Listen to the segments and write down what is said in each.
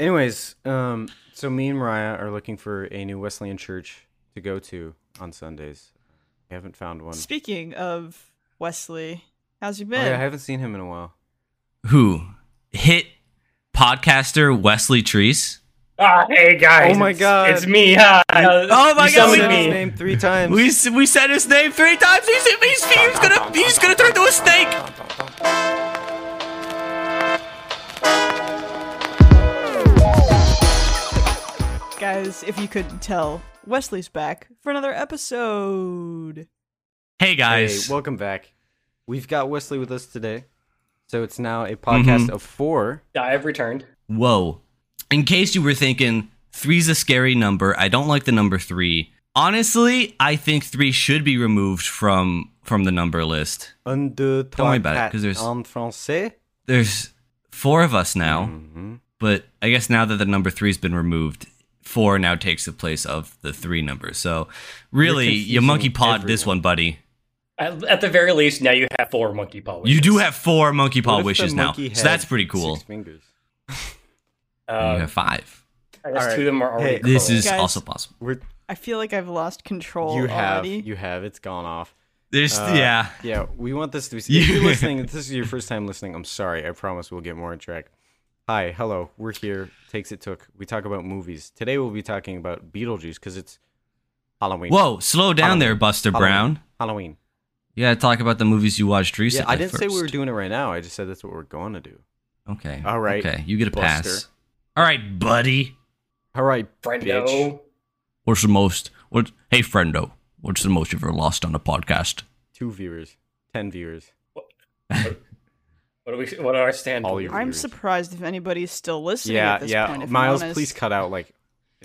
Anyways, um, so me and Mariah are looking for a new Wesleyan church to go to on Sundays. We haven't found one. Speaking of Wesley, how's you Oh, been? yeah, I haven't seen him in a while. Who? Hit podcaster Wesley Treese. Ah, hey guys. Oh my God. It's me. Hi. Oh my You God, summoned we- His me. name three times. We we said his name three times. He's he's, he's gonna he's gonna turn into a snake. Guys, if you couldn't tell, Wesley's back for another episode. Hey Hey, guys. welcome back. We've got Wesley with us today. So it's now a podcast Mhm. of four. Yeah, I've returned. Whoa. In case you were thinking three's a scary number, I don't like the number three. Honestly, I think three should be removed from from the number list. Un, deux, trois, Don't worry trois, about it, quatre 'cause there's- en français. There's four of us now, Mhm. but I guess now that the number three's been removed, four now takes the place of the three number. So really, you monkey pod this one, buddy. At, at the very least, now you have four monkey paw. You do have four monkey What paw if the wishes now, so that's pretty cool. Six fingers. Uh, you have five. I guess Alright. two of them are already. Hey, This is Guys. also possible. We're, I feel like I've lost control you have, already. you have. It's gone off. There's Uh, yeah. Yeah, we want this to be. If You- you're listening, if this is your first time listening, I'm sorry. I promise we'll get more on track. Hi, hello. We're here. Takes it took. We talk about movies. Today we'll be talking about Beetlejuice because it's Halloween. Whoa, slow down there, Buster Halloween. Brown. Halloween. You gotta talk about the movies you watched Yeah, recently. I didn't say we were doing it right now. I just said that's what we're going to do. Okay. All right, Okay, you get a pass. All right, buddy. All right, Friendo. bitch. What's the most? What? Hey, friendo. What's the most you've ever lost on a podcast? Two viewers, ten viewers. What do we? What are our stand? All your I'm viewers. surprised if anybody's still listening Yeah, at this yeah. point. If Miles, please cut out like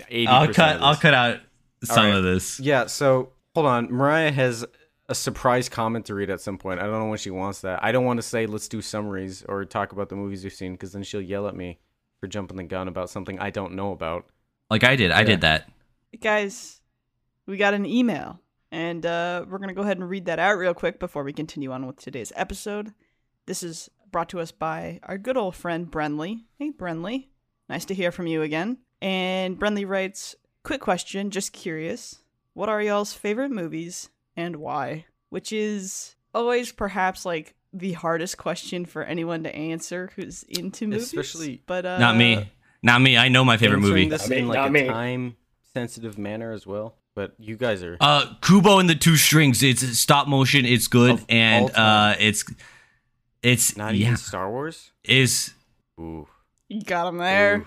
eighty. I'll cut. I'll cut out some right. of this. Yeah, so hold on. Mariah has a surprise comment to read at some point. I don't know when she wants that. I don't want to say let's do summaries or talk about the movies we've seen because then she'll yell at me for jumping the gun about something I don't know about. Like I did. I did that. guys, we got an email, and uh, we're gonna go ahead and read that out real quick before we continue on with today's episode. This is brought to us by our good old friend Brenly. Hey, Brenly, nice to hear from you again. And Brenly writes, "Quick question, just curious, what are y'all's favorite movies and why?" Which is always perhaps like the hardest question for anyone to answer who's into movies. Especially- but uh, Not me. Not me. I know my favorite movie. this Not me, in like not a me. time sensitive manner as well. But you guys are Uh, Kubo and the Two Strings. It's stop motion. It's good, Of and uh, it's it's not yeah even Star Wars. is Ooh, You got him there. Ooh.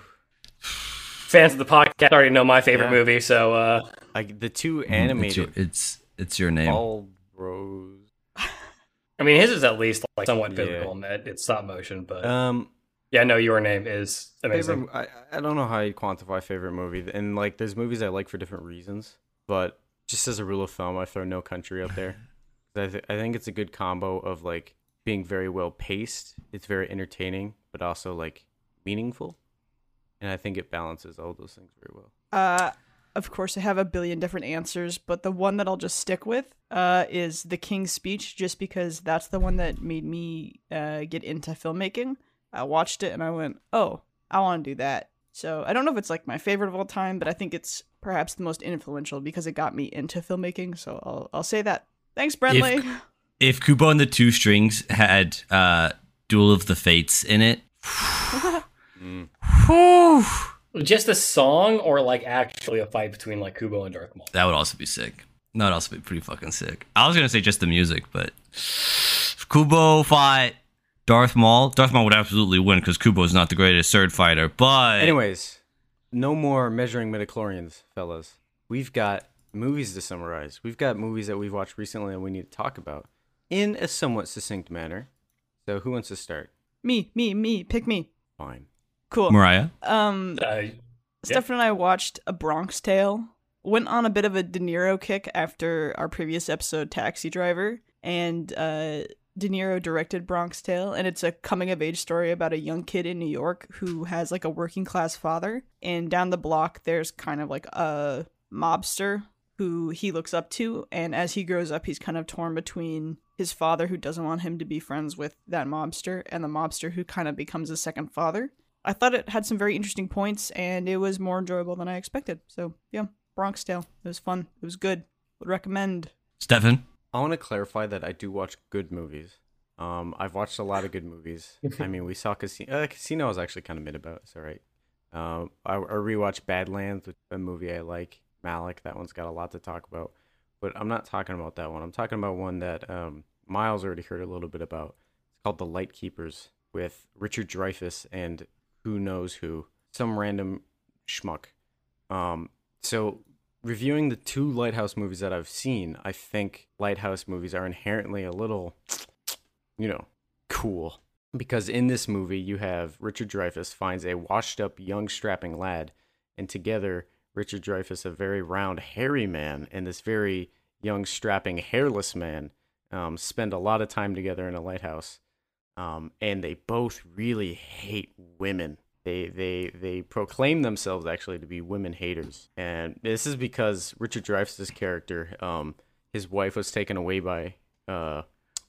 Fans of the podcast already know my favorite Yeah. movie, so uh, Like the two Mm, It's your, animated it's, it's your name. all rose. I mean his is at least like somewhat Yeah. physical in that it's stop motion, but Um, yeah, no, your name is amazing. favorite, I, I don't know how you quantify favorite movie and like there's movies I like for different reasons but just as a rule of thumb I throw No Country up there I, th- I think it's a good combo of like being very well paced it's very entertaining but also like meaningful and I think it balances all those things very well Uh, of course, I have a billion different answers, but the one that I'll just stick with uh, is The King's Speech, just because that's the one that made me uh, get into filmmaking. I watched it and I went, oh, I want to do that. So I don't know if it's like my favorite of all time, but I think it's perhaps the most influential because it got me into filmmaking. So I'll, I'll say that. Thanks, Brentley. If Kubo and the Two Strings had uh, Duel of the Fates in it, Mm. Just a song or like actually a fight between like Kubo and Darth Maul. that would also be sick. That would also be pretty fucking sick. I was gonna say just the music, but if Kubo fought Darth Maul. Darth Maul would absolutely win because Kubo is not the greatest sword fighter. But anyways no more measuring midichlorians fellas we've got movies to summarize we've got movies that we've watched recently and we need to talk about in a somewhat succinct manner so who wants to start me, me, me. Pick me. fine Cool. Mariah, Um, Uh, Stefan and I watched A Bronx Tale. Went on a bit of a De Niro kick after our previous episode, Taxi Driver, and uh, De Niro directed Bronx Tale, and it's a coming of age story about a young kid in New York who has like a working class father, and down the block there's kind of like a mobster who he looks up to, and as he grows up, he's kind of torn between his father who doesn't want him to be friends with that mobster, and the mobster who kind of becomes a second father I thought it had some very interesting points, and it was more enjoyable than I expected. So yeah, Bronx Tale. It was fun. It was good. Would recommend. Stefan? I want to clarify that I do watch good movies. Um, I've watched a lot of good movies. I mean, we saw Casino. Uh, Casino I was actually kind of mid about. It's all right. Um, I, I rewatched Badlands, which is a movie I like. Malick, that one's got a lot to talk about. But I'm not talking about that one. I'm talking about one that um, Miles already heard a little bit about. It's called The Light Keepers with Richard Dreyfuss and who knows who, some random schmuck. Um, so reviewing the two Lighthouse movies that I've seen, I think Lighthouse movies are inherently a little, you know, cool. Because in this movie, you have Richard Dreyfuss finds a washed up young strapping lad, and together, Richard Dreyfuss, a very round, hairy man, and this very young, strapping, hairless man, um, spend a lot of time together in a lighthouse. Um, and they both really hate women they they they proclaim themselves actually to be women haters, and this is because Richard Dreyfuss's character, um, his wife was taken away by uh,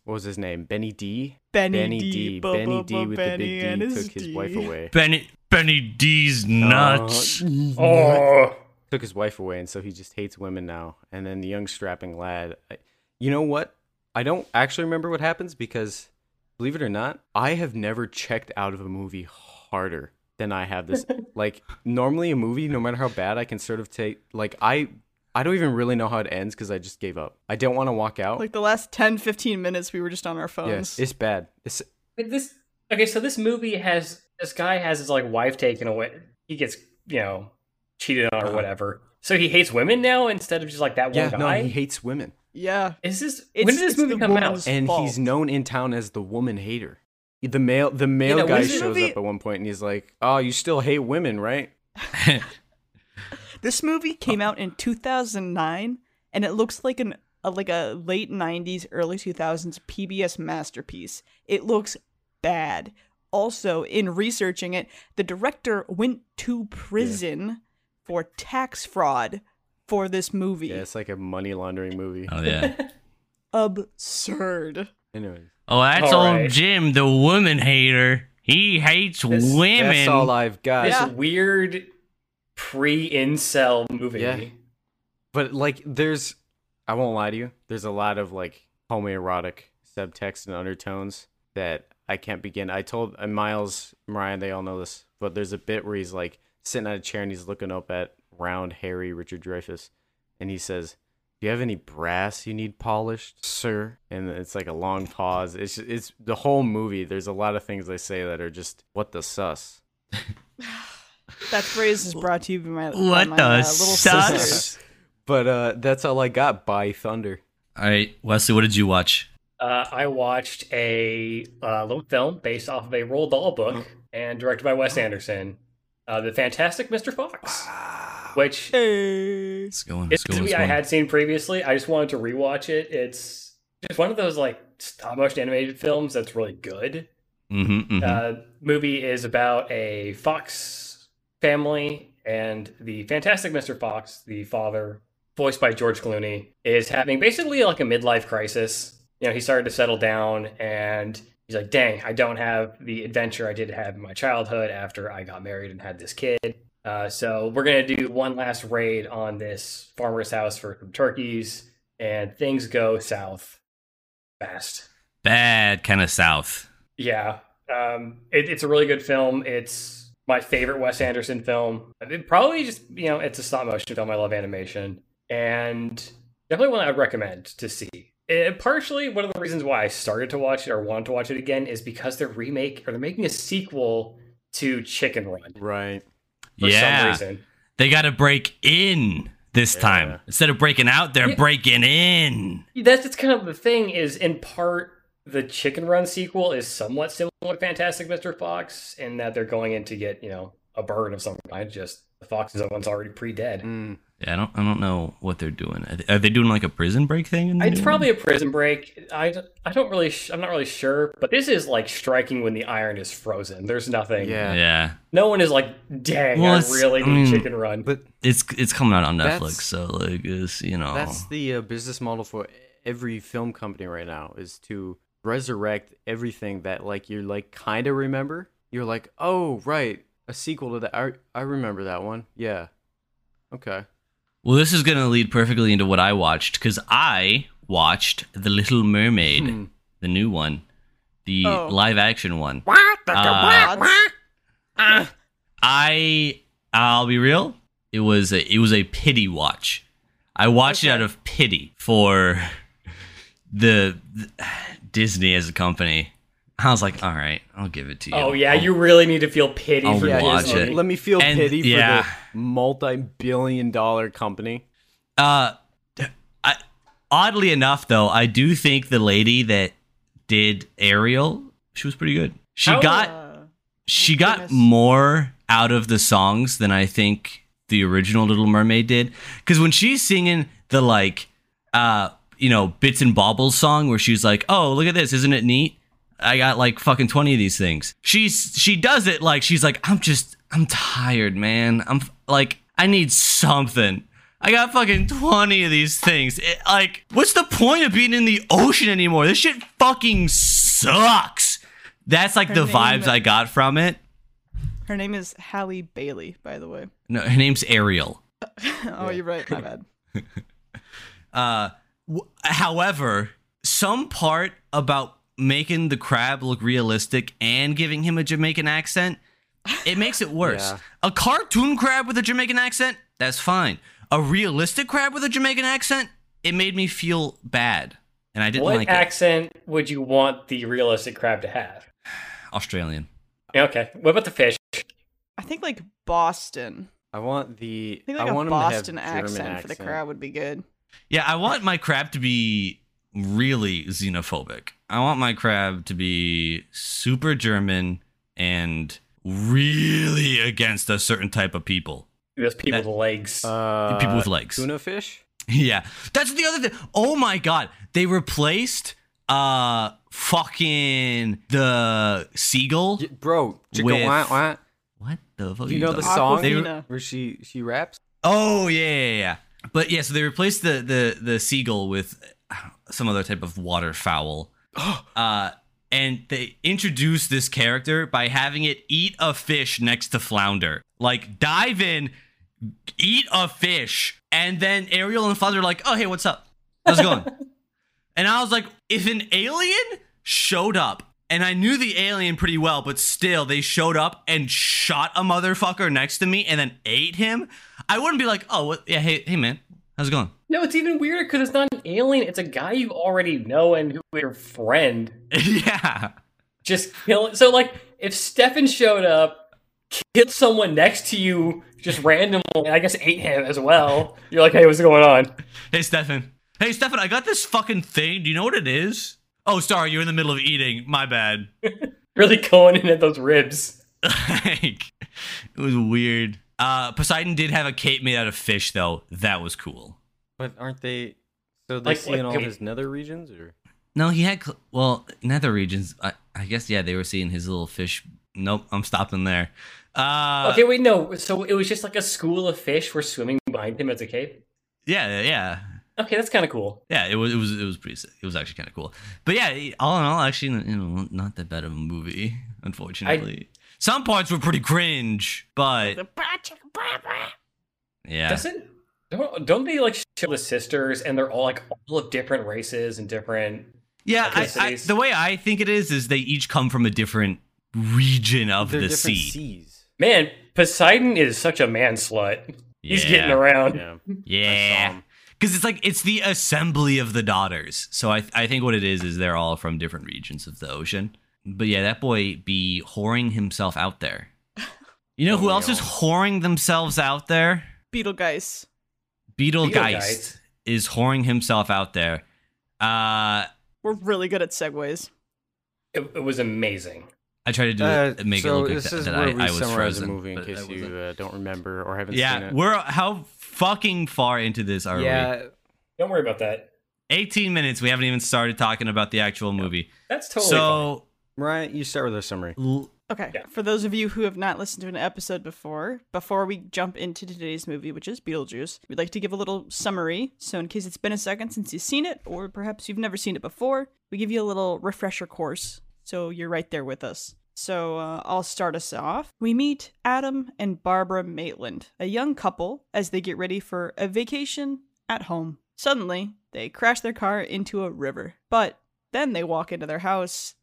what was his name? Benny D. Benny, Benny D. D. bu- Benny bu- D. with Benny the big D his took his D. wife away. Benny Benny D's nuts. Uh, Oh, took his wife away, and so he just hates women now. And then the young strapping lad, I, you know what? I don't actually remember what happens because, believe it or not, I have never checked out of a movie harder than I have this. like normally, a movie, no matter how bad, I can sort of take. Like I, I don't even really know how it ends because I just gave up. I don't want to walk out. Like the last 10, 15 minutes, we were just on our phones. yes, it's bad. It's Wait, this okay. So this movie has this guy has his like wife taken away. He gets you know cheated on or Uh-huh. whatever. So he hates women now instead of just like that one yeah, guy. no, he hates women, yeah. Is this It's- when did this movie the come out? and fault. he's known in town as the woman hater. The male, the male know, guy shows movie- up at one point, and he's like, "Oh, you still hate women, right?" This movie came oh. out in 2009, and it looks like an a, like a late 90s, early 2000s PBS masterpiece. It looks bad. Also, in researching it, the director went to prison for tax fraud for this movie. Yeah, it's like a money laundering movie. Oh yeah. Absurd. Anyways, Oh, that's All old right. Jim, the woman hater. He hates This- women. that's all I've got. This Yeah. weird pre-incel movie. Yeah. But like, there's, I won't lie to you. There's a lot of like homoerotic subtext and undertones that I can't begin. I told Miles, Mariah, they all know this, but there's a bit where he's like sitting at a chair and he's looking up at round, hairy Richard Dreyfuss, and he says, "Do you have any brass you need polished, sir?" And it's like a long pause. It's it's the whole movie. There's a lot of things they say that are just what the sus. That phrase is brought to you by my, by What my the uh, little sus? sisters. But uh, that's all I got. By Thunder. All right, Wesley, what did you watch? Uh, I watched a uh, little film based off of a Roald Dahl book and directed by Wes Anderson, uh, The Fantastic Mr. Fox, which Hey. Let's go. it's Let's go. a movie I had seen previously. I just wanted to rewatch it. It's just one of those like stop motion animated films that's really good. Mm-hmm, mm-hmm. Uh, movie is about a fox family, and the Fantastic Mr. Fox, the father, voiced by George Clooney, is having basically like a midlife crisis. You know, he started to settle down, and he's like, "Dang, I don't have the adventure I did have in my childhood after I got married and had this kid." Uh, so we're gonna do one last raid on this farmer's house for some turkeys, and things go south fast. Bad kind of South. Yeah, um, it, it's a really good film. It's my favorite Wes Anderson film. It probably just you know it's a stop motion film. I love animation, and definitely one I would recommend to see. Eh, partially, one of the reasons why I started to watch it or wanted to watch it again is because they're remake or they're making a sequel to Chicken Run Right. for some yeah, reason. they got to break in this Yeah. time instead of breaking out. They're Yeah. breaking in. That's just kind of the thing. Is in part the Chicken Run sequel is somewhat similar to Fantastic Mr. Fox in that they're going in to get you know a bird of some kind. Just the fox is the one's already pre-dead. Mm. Yeah, I don't. I don't know what they're doing. Are they, are they doing like a prison break thing? In the It's new probably a prison break. I, I don't really sh- I'm not really sure, but this is like striking when the iron is frozen. There's nothing. Yeah. Yeah, No one is like, dang, Well, I it's- really I need mean- Chicken Run. But it's it's coming out on Netflix, so like, it's you know, that's the uh, business model for every film company right now is to resurrect everything that like you're like kind of remember you're like, oh right, a sequel to that. I I remember that one. Yeah. Okay. Well, this is going to lead perfectly into what I watched because I watched The Little Mermaid, Hmm. the new one, the Oh. live action one. Odds. I I'll be real. It was a it was a pity watch. I watched it out of pity for the, the Disney as a company. I was like, all right, I'll give it to you. Oh yeah, you really need to feel pity I'll for Yeah, watch it. Let me feel And- pity yeah. for the multi-billion-dollar company. Uh, I, oddly enough, though, I do think the lady that did Ariel, she was pretty good. She How- got Uh, she got goodness. more out of the songs than I think the original Little Mermaid did. Because when she's singing the like, uh, you know, bits and baubles song where she's like, "Oh, look at this, isn't it neat? I got like fucking twenty of these things." She's she does it like she's like, "I'm just I'm tired, man. I'm like I need something." I got fucking 20 of these things. It- like, what's the point of being in the ocean anymore? This shit fucking sucks. That's like Her the vibes I got from it. her name is Halle Bailey, by the way. No, her name's Ariel. oh, you're right. My bad. Uh, w- however, some part about making the crab look realistic and giving him a Jamaican accent, it makes it worse. Yeah. A cartoon crab with a Jamaican accent, that's fine. A realistic crab with a Jamaican accent, it made me feel bad, and I didn't What like it. What accent would you want the realistic crab to have? Australian. Okay, what about the fish? I think like Boston. I want the. I think like I want a Boston to have German accent, accent for the crab would be good. Yeah, I want my crab to be really xenophobic. I want my crab to be super German and really against a certain type of people. Those people That- with legs. Uh, People with legs. Tuna fish. Yeah. That's the other thing. Oh my god. They replaced uh fucking the seagull. Y- bro, chicka With- wah, wah. What the fuck? Do are you know the song They- Awkwafina. where she she raps? Oh yeah, yeah, yeah. But yeah, so they replaced the the the seagull with some other type of waterfowl. uh, and they introduce this character by having it eat a fish next to flounder. Like dive in, eat a fish, and then Ariel and Flounder are like, "Oh hey, what's up? How's it going?" and I was like, if an alien showed up. And I knew the alien pretty well, but still, they showed up and shot a motherfucker next to me and then ate him. I wouldn't be like, oh, what? Yeah, hey, hey, man, how's it going? No, it's even weirder because it's not an alien. It's a guy you already know and who your friend. yeah, Just kill. it. So like, if Stefan showed up, killed someone next to you, just randomly, and I guess ate him as well. You're like, hey, what's going on? hey, Stefan. Hey, Stefan, I got this fucking thing. Do you know what it is? Oh, sorry, you're in the middle of eating. My bad. Really going in at those ribs. like, it was weird. Uh, Poseidon did have a cape made out of fish, though. That was cool. But aren't they? So they Like, see in all okay. his nether regions, or No, he had, cl- well, nether regions. I, I guess, yeah, they were seeing his little fish. Nope, I'm stopping there. Uh, Okay, wait, no. So it was just like a school of fish were swimming behind him as a cape. Yeah, yeah. Okay, that's kind of cool. Yeah, it was it was it was pretty sick. It was actually kind of cool. But yeah, all in all, actually, you know, not that bad of a movie. Unfortunately, some parts were pretty cringe, but yeah, Doesn't don't, don't they like show the sisters and they're all like all of different races and different yeah. I, I, the way I think it is is they each come from a different region of they're the different sea. seas? Man, Poseidon is such a man slut. He's getting around. Yeah, I saw because it's like it's the assembly of the daughters. So I I think what it is is they're all from different regions of the ocean. But yeah, that boy be whoring himself out there. You know Don't who else is whoring themselves out there? Beetlegeist. Beetlegeist Beetlegeist. is whoring himself out there. Uh, We're really good at segues. It, it was amazing. I tried to do Uh, it, make so it look like this that, is that where I, I was frozen. the movie in case you uh, don't remember or haven't seen yeah, it. we're how fucking far into this are we? yeah, Don't worry about that. 18 minutes. We haven't even started talking about the actual movie. That's totally so, Ryan, you start with a summary. l- Okay, Yeah. for those of you who have not listened to an episode before, before we jump into today's movie, which is Beetlejuice, we'd like to give a little summary. So, in case it's been a second since you've seen it, or perhaps you've never seen it before, we give you a little refresher course so you're right there with us. So uh, I'll start us off. We meet Adam and Barbara Maitland, a young couple, as they get ready for a vacation at home. Suddenly, they crash their car into a river. But then they walk into their house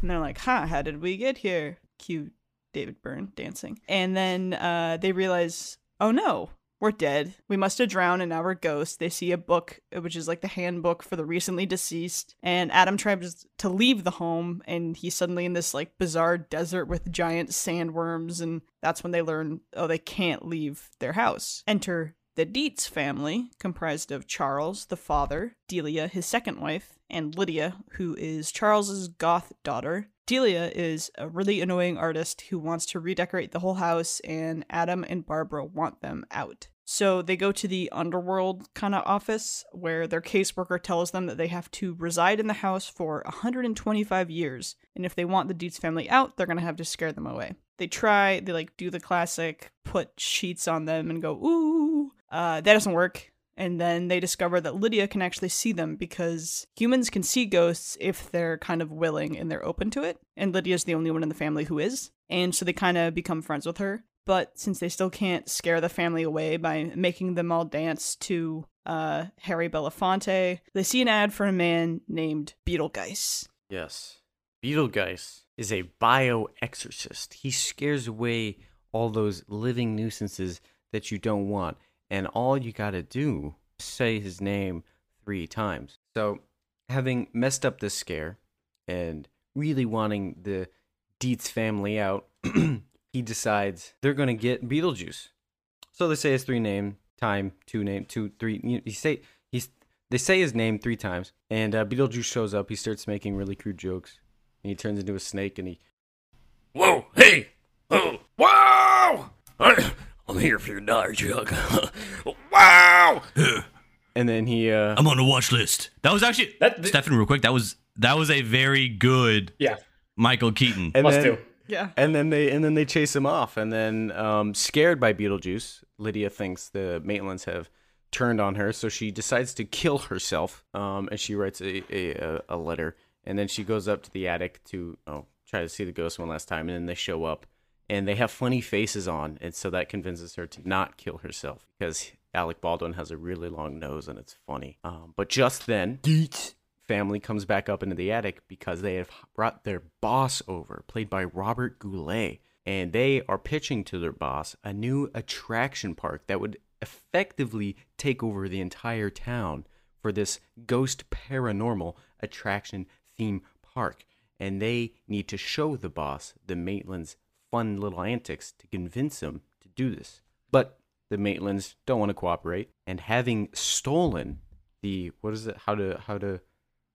and they're like, huh, how did we get here? Cue David Byrne dancing. And then uh, they realize, oh no, we're dead. We must have drowned and now we're ghosts. They see a book, which is like the handbook for the recently deceased. And Adam tries to leave the home and he's suddenly in this like bizarre desert with giant sandworms. And that's when they learn, oh, they can't leave their house. Enter the Dietz family, comprised of Charles, the father, Delia, his second wife, and Lydia, who is Charles's goth daughter. Delia is a really annoying artist who wants to redecorate the whole house, and Adam and Barbara want them out. So they go to the underworld kind of office where their caseworker tells them that they have to reside in the house for 125 years. And if they want the Dietz family out, they're going to have to scare them away. They try, they like do the classic put sheets on them and go, ooh. Uh, that doesn't work. And then they discover that Lydia can actually see them because humans can see ghosts if they're kind of willing and they're open to it. And Lydia's the only one in the family who is. And so they kind of become friends with her. But since they still can't scare the family away by making them all dance to uh, Harry Belafonte, they see an ad for a man named Beetlegeist. Yes. Beetlegeist is a bio exorcist. He scares away all those living nuisances that you don't want. And all you gotta do is say his name three times. So, having messed up this scare and really wanting the Dietz family out, he decides they're gonna get Beetlejuice. So they say his three name, time, two name, two, three. You, you say he's they say his name three times, and uh, Beetlejuice shows up. He starts making really crude jokes, and he turns into a snake, and he Whoa, hey, oh, wow! I'm here for your dollar jug. wow! and then he uh, I'm on the watch list. That was actually That- Stefan, real quick. That was that was a very good Yeah, Michael Keaton. and must then, do. Yeah. And then they and then they chase him off, and then um, scared by Beetlejuice, Lydia thinks the Maitlands have turned on her, so she decides to kill herself. Um, and she writes a, a a letter, and then she goes up to the attic to oh try to see the ghost one last time, and then they show up, and they have funny faces on, and so that convinces her to not kill herself because Alec Baldwin has a really long nose, and it's funny. Um, but just then, family comes back up into the attic because they have brought their boss over, played by Robert Goulet. And they are pitching to their boss a new attraction park that would effectively take over the entire town for this ghost paranormal attraction theme park. And they need to show the boss the Maitlands' fun little antics to convince him to do this. But the Maitlands don't want to cooperate, and having stolen the what is it? How to how to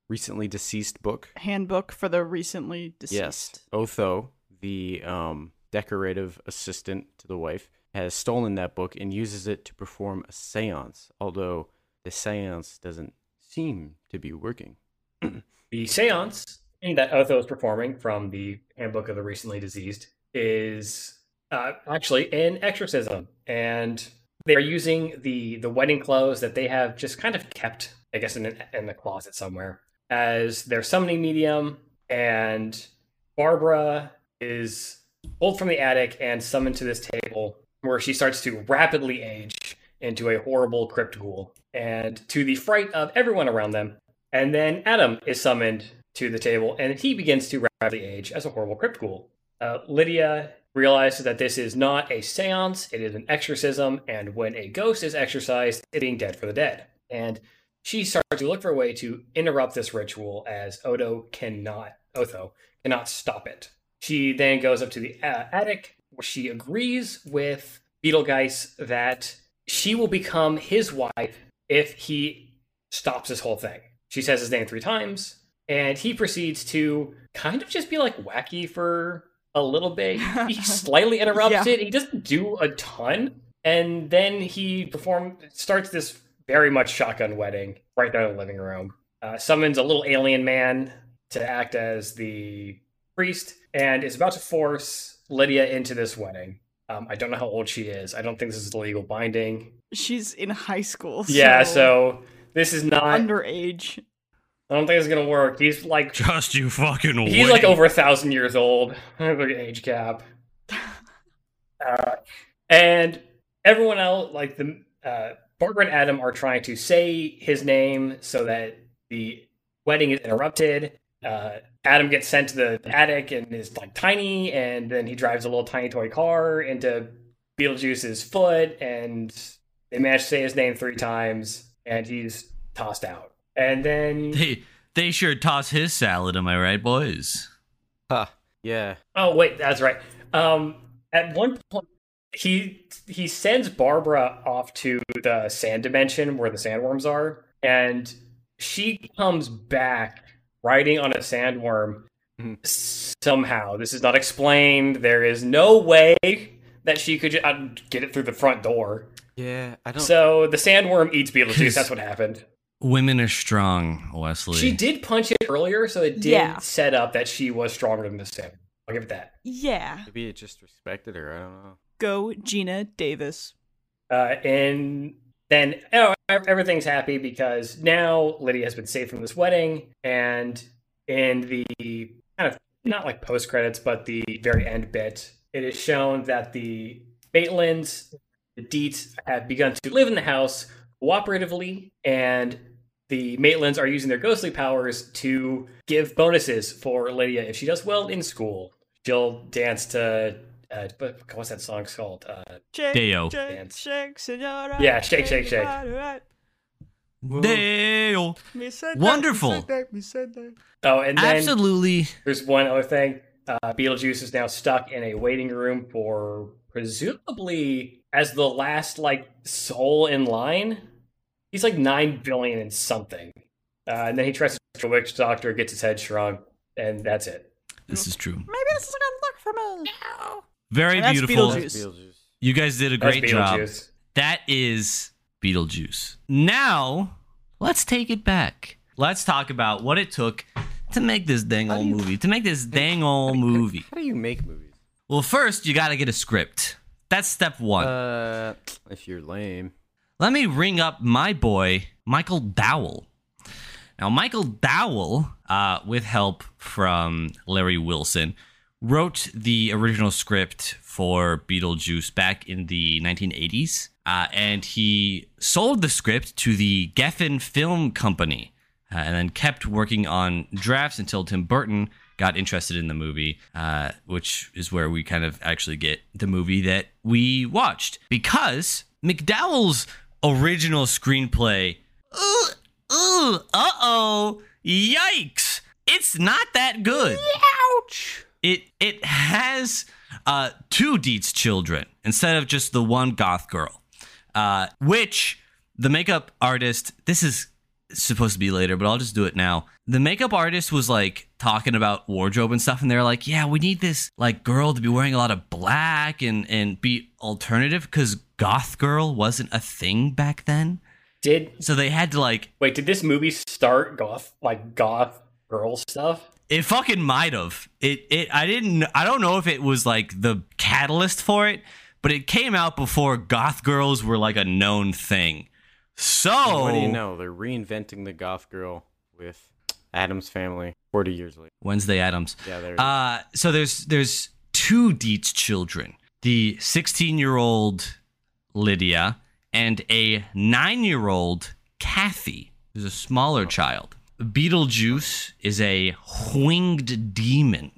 recently deceased book. Handbook for the recently deceased. Yes, Otho, the um, decorative assistant to the wife, has stolen that book and uses it to perform a séance. Although the séance doesn't seem to be working. The seance that Otho is performing from the Handbook of the Recently Diseased is uh, actually an exorcism, and they are using the the wedding clothes that they have just kind of kept, I guess, in an, in the closet somewhere as their summoning medium. And Barbara is pulled from the attic and summoned to this table where she starts to rapidly age into a horrible crypt ghoul, and to the fright of everyone around them. And then Adam is summoned to the table, and he begins to rapidly age as a horrible crypt ghoul. Uh, Lydia realizes that this is not a seance, it is an exorcism, and when a ghost is exorcised, it's being dead for the dead. And she starts to look for a way to interrupt this ritual as Odo cannot, Otho cannot stop it. She then goes up to the uh, attic where she agrees with Beetlegeist that she will become his wife if he stops this whole thing. She says his name three times, and he proceeds to kind of just be like wacky for a little bit. He slightly interrupts Yeah. it. He doesn't do a ton, and then he perform starts this very much shotgun wedding right there in the living room. Uh, summons a little alien man to act as the priest, and is about to force Lydia into this wedding. Um, I don't know how old she is. I don't think this is legal binding. She's in high school. Yeah, so this is not underage. I don't think it's gonna work. He's like Just you fucking wait. he's like over a thousand years old. Look at age cap. Uh, and everyone else, like the uh, Barbara and Adam, are trying to say his name so that the wedding is interrupted. Uh, Adam gets sent to the attic and is like tiny, and then he drives a little tiny toy car into Beetlejuice's foot, and they manage to say his name three times, and he's tossed out. And then They they sure toss his salad, am I right, boys? Huh. Yeah. Oh wait, that's right. Um, at one point, he he sends Barbara off to the sand dimension where the sandworms are, and she comes back riding on a sandworm. Mhm. Somehow, this is not explained. There is no way that she could uh, get it through the front door. Yeah. I don't. So the sandworm eats Beetlejuice. Cause- That's what happened. Women are strong, Wesley. She did punch it earlier, so it did Yeah. set up that she was stronger than the sandworm. I'll give it that. Yeah. maybe it just respected her. I don't know. Go Geena Davis. Uh, and then oh, everything's happy because now Lydia has been saved from this wedding, and in the kind of not like post credits, but the very end bit, it is shown that the Maitlands, the Dietz, have begun to live in the house cooperatively, and the Maitlands are using their ghostly powers to give bonuses for Lydia if she does well in school. She'll dance to uh, but what's that song called? Uh, Shake, Deo. shake, Dance. shake, senora. Yeah, shake, shake, shake. Right, right. Dale. Me said that, Wonderful. that, that. oh, and then Absolutely. There's one other thing. Uh, Beetlejuice is now stuck in a waiting room for presumably as the last like soul in line. He's like nine billion and something, uh, and then he tries to witch doctor, gets his head shrunk, and that's it. This is true. Maybe this is a good look for me. Very And that's beautiful. Beetlejuice. You guys did a great job. That is Beetlejuice. Now, let's take it back. Let's talk about what it took to make this dang How old you- movie. To make this dang old movie. How do you make movies? Well, first, you got to get a script. That's step one. Uh, if you're lame. Let me ring up my boy, Michael McDowell. Now, Michael McDowell, uh, with help from Larry Wilson, wrote the original script for Beetlejuice back in the 1980s. Uh, and he sold the script to the Geffen Film Company uh, and then kept working on drafts until Tim Burton got interested in the movie, uh, which is where we kind of actually get the movie that we watched. Because McDowell's original screenplay, uh oh, yikes, it's not that good. Ouch! It it has uh, two Dietz children instead of just the one goth girl, uh, which the makeup artist. This is supposed to be later, but I'll just do it now. The makeup artist was like talking about wardrobe and stuff, and they're like, "Yeah, we need this like girl to be wearing a lot of black and and be alternative because goth girl wasn't a thing back then." Did So they had to like wait? Did this movie start goth like goth girl stuff? It fucking might have. It it I didn't I don't know if it was like the catalyst for it, but it came out before goth girls were like a known thing. So What do you know? They're reinventing the goth girl with Addams family 40 years later. Wednesday Addams. Yeah, there. Uh so there's there's two Dietz children. The 16-year-old Lydia and a 9-year-old Kathy. Who's a smaller child. Beetlejuice is a winged demon.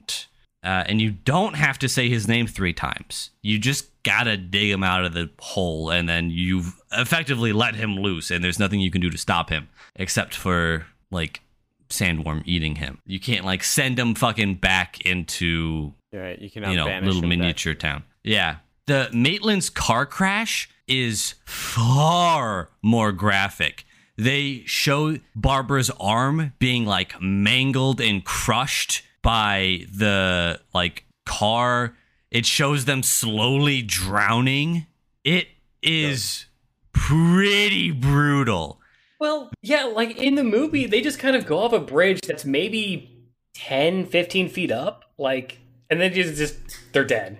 Uh, and you don't have to say his name three times. You just gotta dig him out of the hole, and then you've effectively let him loose, and there's nothing you can do to stop him except for like sandworm eating him. You can't like send him fucking back into right. You can you know little him back. miniature town. Yeah, the Maitland's car crash is far more graphic. They show Barbara's arm being like mangled and crushed by the like car. It shows them slowly drowning. It is pretty brutal. Well, yeah, like in the movie, they just kind of go off a bridge that's maybe 10, 15 feet up, like, and then just, just they're dead.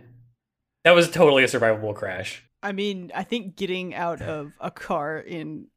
That was totally a survivable crash. I mean, I think getting out of a car in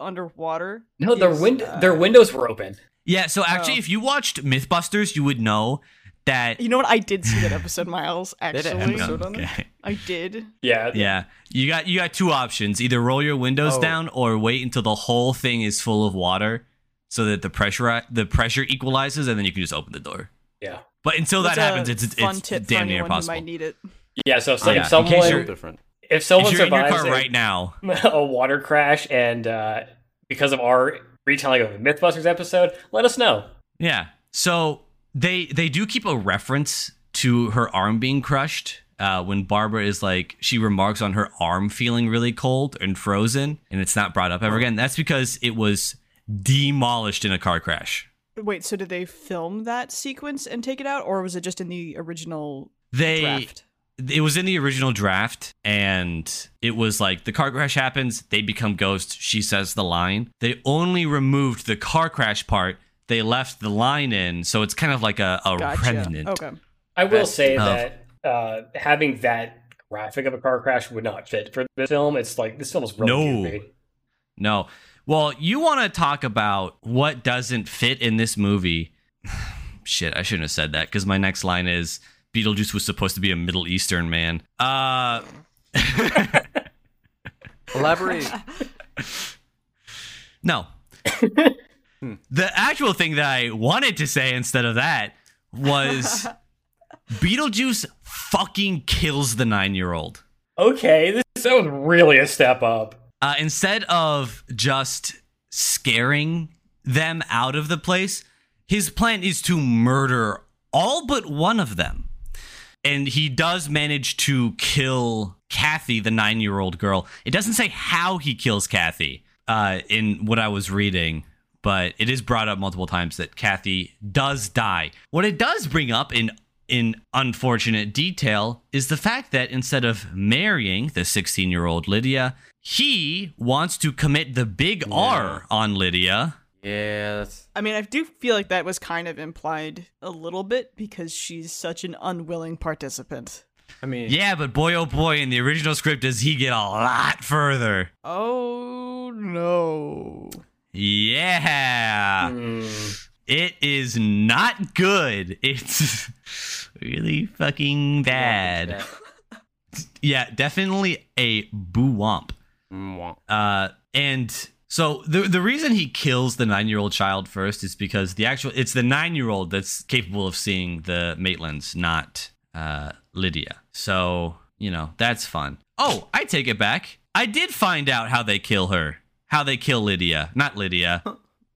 underwater. No, their is, wind uh, their windows were open. Yeah, so actually, Oh. if you watched MythBusters, you would know that. You know what? I did see that episode, Miles. Actually, an episode on? Okay. I did. Yeah, Yeah, you got you got two options: either roll your windows Oh. down or wait until the whole thing is full of water, so that the pressure the pressure equalizes, and then you can just open the door. yeah, But until that That's a happens, it's fun it's tip damn near anyone impossible. might need it. yeah. So, so Oh, yeah. if In case someone you're- different. if someone if you're in your survives car a- right now, a water crash and uh, because of our retelling of the MythBusters episode, let us know. Yeah. So they they do keep a reference to her arm being crushed. Uh, when Barbara is like, she remarks on her arm feeling really cold and frozen, and it's not brought up ever again. That's because it was demolished in a car crash. Wait, so did they film that sequence and take it out, or was it just in the original They draft? it was in the original draft and it was like the car crash happens they become ghosts she says the line they only removed the car crash part they left the line in so it's kind of like a, a Gotcha. remnant Okay. I will say Oh. that uh, having that graphic of a car crash would not fit for the film. It's like this film is really No. goofy. no well you want to talk about what doesn't fit in this movie shit i shouldn't have said that because my next line is beetlejuice was supposed to be a middle eastern man uh Elaborate. No. the actual thing that I wanted to say instead of that was Beetlejuice fucking kills the nine year old. Okay, this that was really a step up. Uh, instead of just scaring them out of the place, his plan is to murder all but one of them. And he does manage to kill Kathy, the nine year old girl. It doesn't say how he kills Kathy uh, in what I was reading, but it is brought up multiple times that Kathy does die. What it does bring up in in unfortunate detail is the fact that instead of marrying the 16 year old Lydia, he wants to commit the big R on Lydia. Yeah, that's I mean, I do feel like that was kind of implied a little bit because she's such an unwilling participant. I mean, Yeah, but boy oh boy, in the original script, does he get a lot further? Oh no. Yeah. Mm, It is not good. It's really fucking bad. Yeah, definitely a boo womp. Uh, and so the the reason he kills the nine year old child first is because the actual it's the nine year old that's capable of seeing the Maitlands, not uh, Lydia. So you know that's fun. Oh, I take it back. I did find out how they kill her. How they kill Lydia, not Lydia,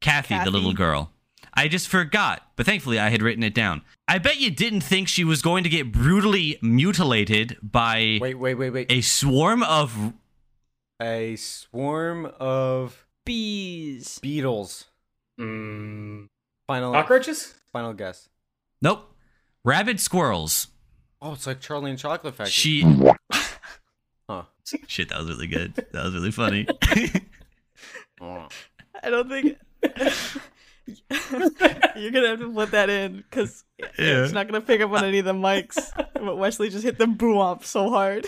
Kathy, Kathy. the little girl. I just forgot, but thankfully I had written it down. I bet you didn't think she was going to get brutally mutilated by Wait, wait, wait, wait. a swarm of A swarm of Bees. beetles. mm, Final cockroaches? final guess. Nope. Rabid squirrels. Oh, it's like Charlie and Chocolate Factory. She. Huh. Shit, that was really good. That was really funny. Mwah. I don't think you're gonna have to put that in because Yeah. it's not gonna pick up on any of the mics. But Wesley just hit the boo up so hard.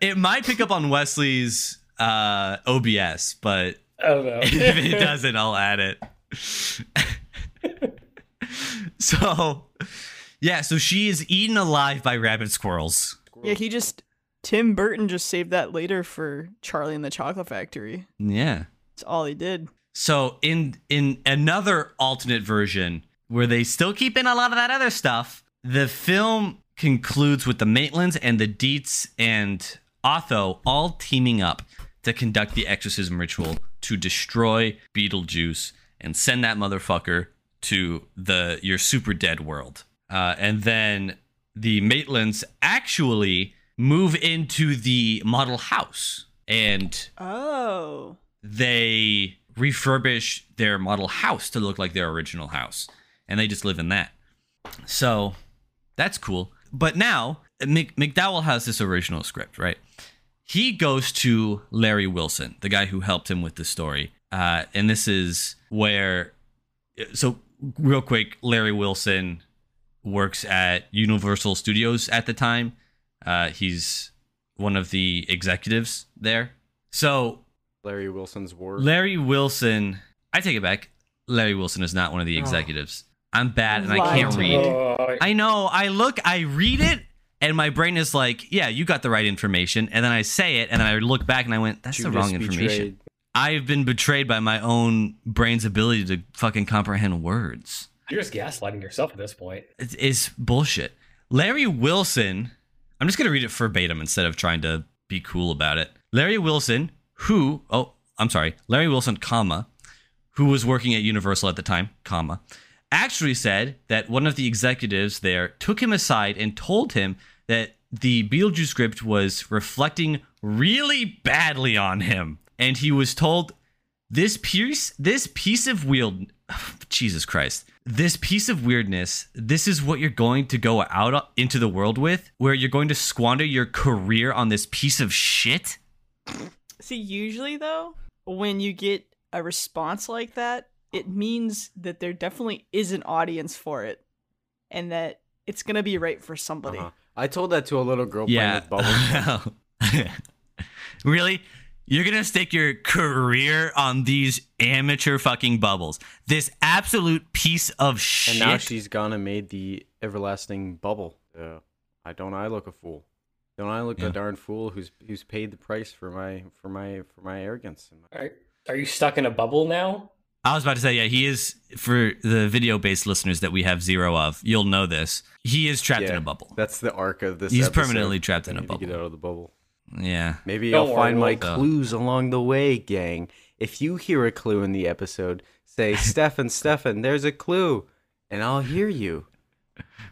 it might pick up on Wesley's uh, OBS, but I don't know. if it doesn't, I'll add it. so, yeah, so she is eaten alive by rabid squirrels. Yeah, he just Tim Burton just saved that later for Charlie and the Chocolate Factory. Yeah. That's all he did. So in in another alternate version where they still keep in a lot of that other stuff, the film concludes with the Maitlands and the Dietz and Otho all teaming up to conduct the exorcism ritual to destroy Beetlejuice and send that motherfucker to the your super dead world. Uh, and then the Maitlands actually move into the model house and Oh. They refurbish their model house to look like their original house and they just live in that. So that's cool. But now Mc- mcdowell has this original script right? He goes to larry wilson the guy who helped him with the story uh, and this is where so real quick larry wilson works at universal studios at the time. Uh, he's one of the executives there. So Larry Wilson's work. Larry Wilson. I take it back. Larry Wilson is not one of the oh. executives. I'm bad and I can't read. me. Oh, I know. I look, I read it, and my brain is like, yeah, you got the right information. And then I say it, and then I look back and I went, that's the wrong information. betrayed. I've been betrayed by my own brain's ability to fucking comprehend words. you're just gaslighting yourself at this point. It's, it's bullshit. Larry Wilson, I'm just going to read it verbatim instead of trying to be cool about it. Larry Wilson, who, oh, I'm sorry, Larry Wilson, comma, who was working at Universal at the time, comma, actually said that one of the executives there took him aside and told him that the Beetlejuice script was reflecting really badly on him. And he was told this piece this piece of weird Jesus Christ. This piece of weirdness, this is what you're going to go out into the world with, where you're going to squander your career on this piece of shit? See, usually though, when you get a response like that, it means that there definitely is an audience for it, and that it's gonna be right for somebody. Uh-huh. I told that to a little girl Yeah. playing with bubbles. really? You're gonna stake your career on these amateur fucking bubbles. This absolute piece of shit. and now she's gone and made the everlasting bubble. Uh, I don't I look a fool? Don't I look Yeah. a darn fool who's who's paid the price for my for my for my arrogance? and my- Are, are you stuck in a bubble now? I was about to say, yeah, he is for the video based listeners that we have zero of. You'll know this. He is trapped in a bubble. That's the arc of this. He's episode. permanently trapped I in a need to Get bubble. out of the bubble. Yeah. Maybe Don't I'll find my we'll- clues along the way, gang. If you hear a clue in the episode, say, Stefan, Stefan, there's a clue, and I'll hear you.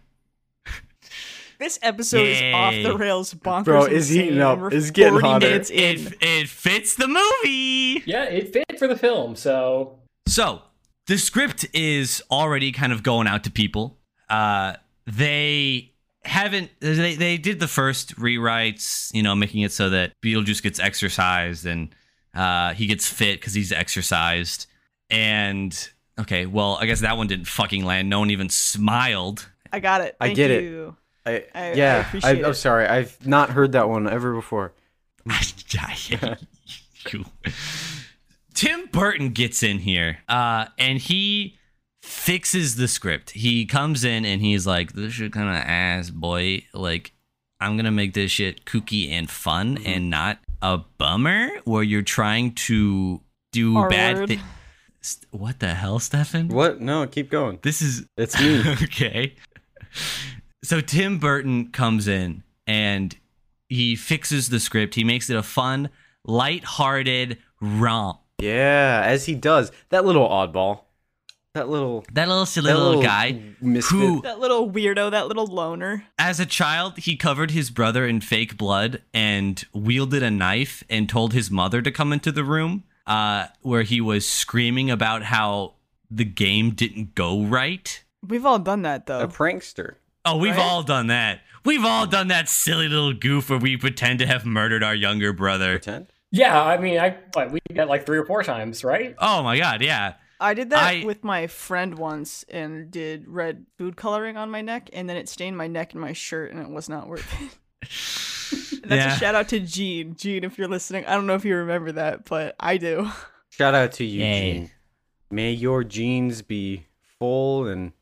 This episode is off the rails, bonkers. Bro, it's insane, heating up. and we're It's getting hotter. minutes It, it fits the movie. Yeah, it fit for the film, so So the script is already kind of going out to people. Uh, they haven't. They they did the first rewrites, you know, making it so that Beetlejuice gets exercised and uh, he gets fit because he's exercised. And okay, well, I guess that one didn't fucking land. No one even smiled. I got it. I Thank get it. you. I, I- I yeah, appreciate I'm it. sorry. I've not heard that one ever before. You. Tim Burton gets in here, uh, and he fixes the script. He comes in and he's like, "This shit kind of ass, boy. Like, I'm gonna make this shit kooky and fun, Mm-hmm. and not a bummer where you're trying to do R bad word. things." What the hell, Stefan? What? No, keep going. This is It's me. okay. So Tim Burton comes in and he fixes the script. He makes it a fun, light-hearted romp. yeah, as he does. That little oddball. That little. That little silly That little, guy misfit. who, That little weirdo, that little loner. as a child, he covered his brother in fake blood and wielded a knife and told his mother to come into the room, uh, where he was screaming about how the game didn't go right. We've all done that though. a prankster. Oh, we've Right? all done that. We've all mm-hmm. done that silly little goof where we pretend to have murdered our younger brother. Pretend. yeah. I mean, I like, we did that like three or four times, right? Oh my god, yeah. I did that I- with my friend once and did red food coloring on my neck, and then it stained my neck and my shirt, and it was not worth it. That's Yeah. a shout out to Gene. Gene, if you're listening, I don't know if you remember that, but I do. Shout out to you, Yay. Gene. May your genes be full and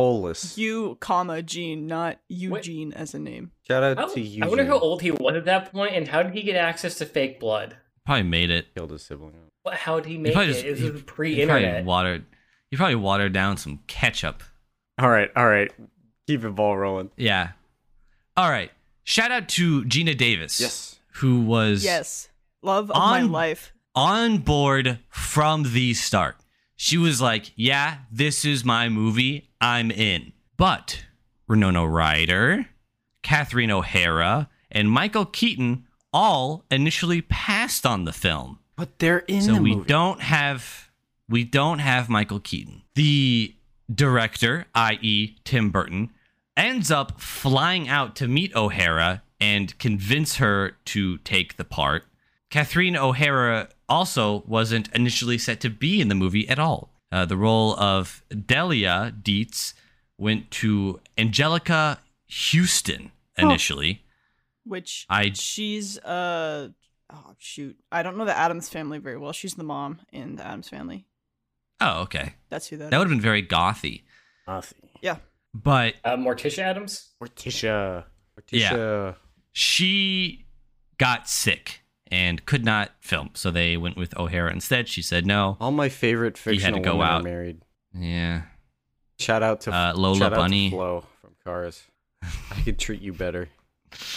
holeless. You, comma Gene, not Eugene as a name. Shout out I, to you. I wonder how old he was at that point, and how did he get access to fake blood? Probably made it. killed his sibling. What, how did he He make probably it? just- It was he- He probably pre-internet. watered. He probably watered down some ketchup. All right, all right. Keep it ball rolling. Yeah. All right. Shout out to Geena Davis. Yes. Who was Yes. Love of my On- life. on board from the start. She was like, "Yeah, this is my movie. I'm in." But Winona Ryder, Catherine O'Hara, and Michael Keaton all initially passed on the film. But they're in so the we movie. don't have we don't have Michael Keaton. The director, i.e., Tim Burton, ends up flying out to meet O'Hara and convince her to take the part. Catherine O'Hara also wasn't initially set to be in the movie at all. Uh, the role of Delia Dietz went to Anjelica Huston initially. Which I- she's uh oh shoot, I don't know the Addams family very well. She's the mom in the Addams family. Oh, okay. That's who that. That would have been very gothy. Aussie. yeah. But Uh, Morticia Addams. Morticia. Yeah. She got sick and could not film, so they went with O'Hara instead. She said no. All my favorite He had to fictional go women out. are married. Yeah. Shout out to Uh, Lola shout out to Flo from Cars. I could treat you better.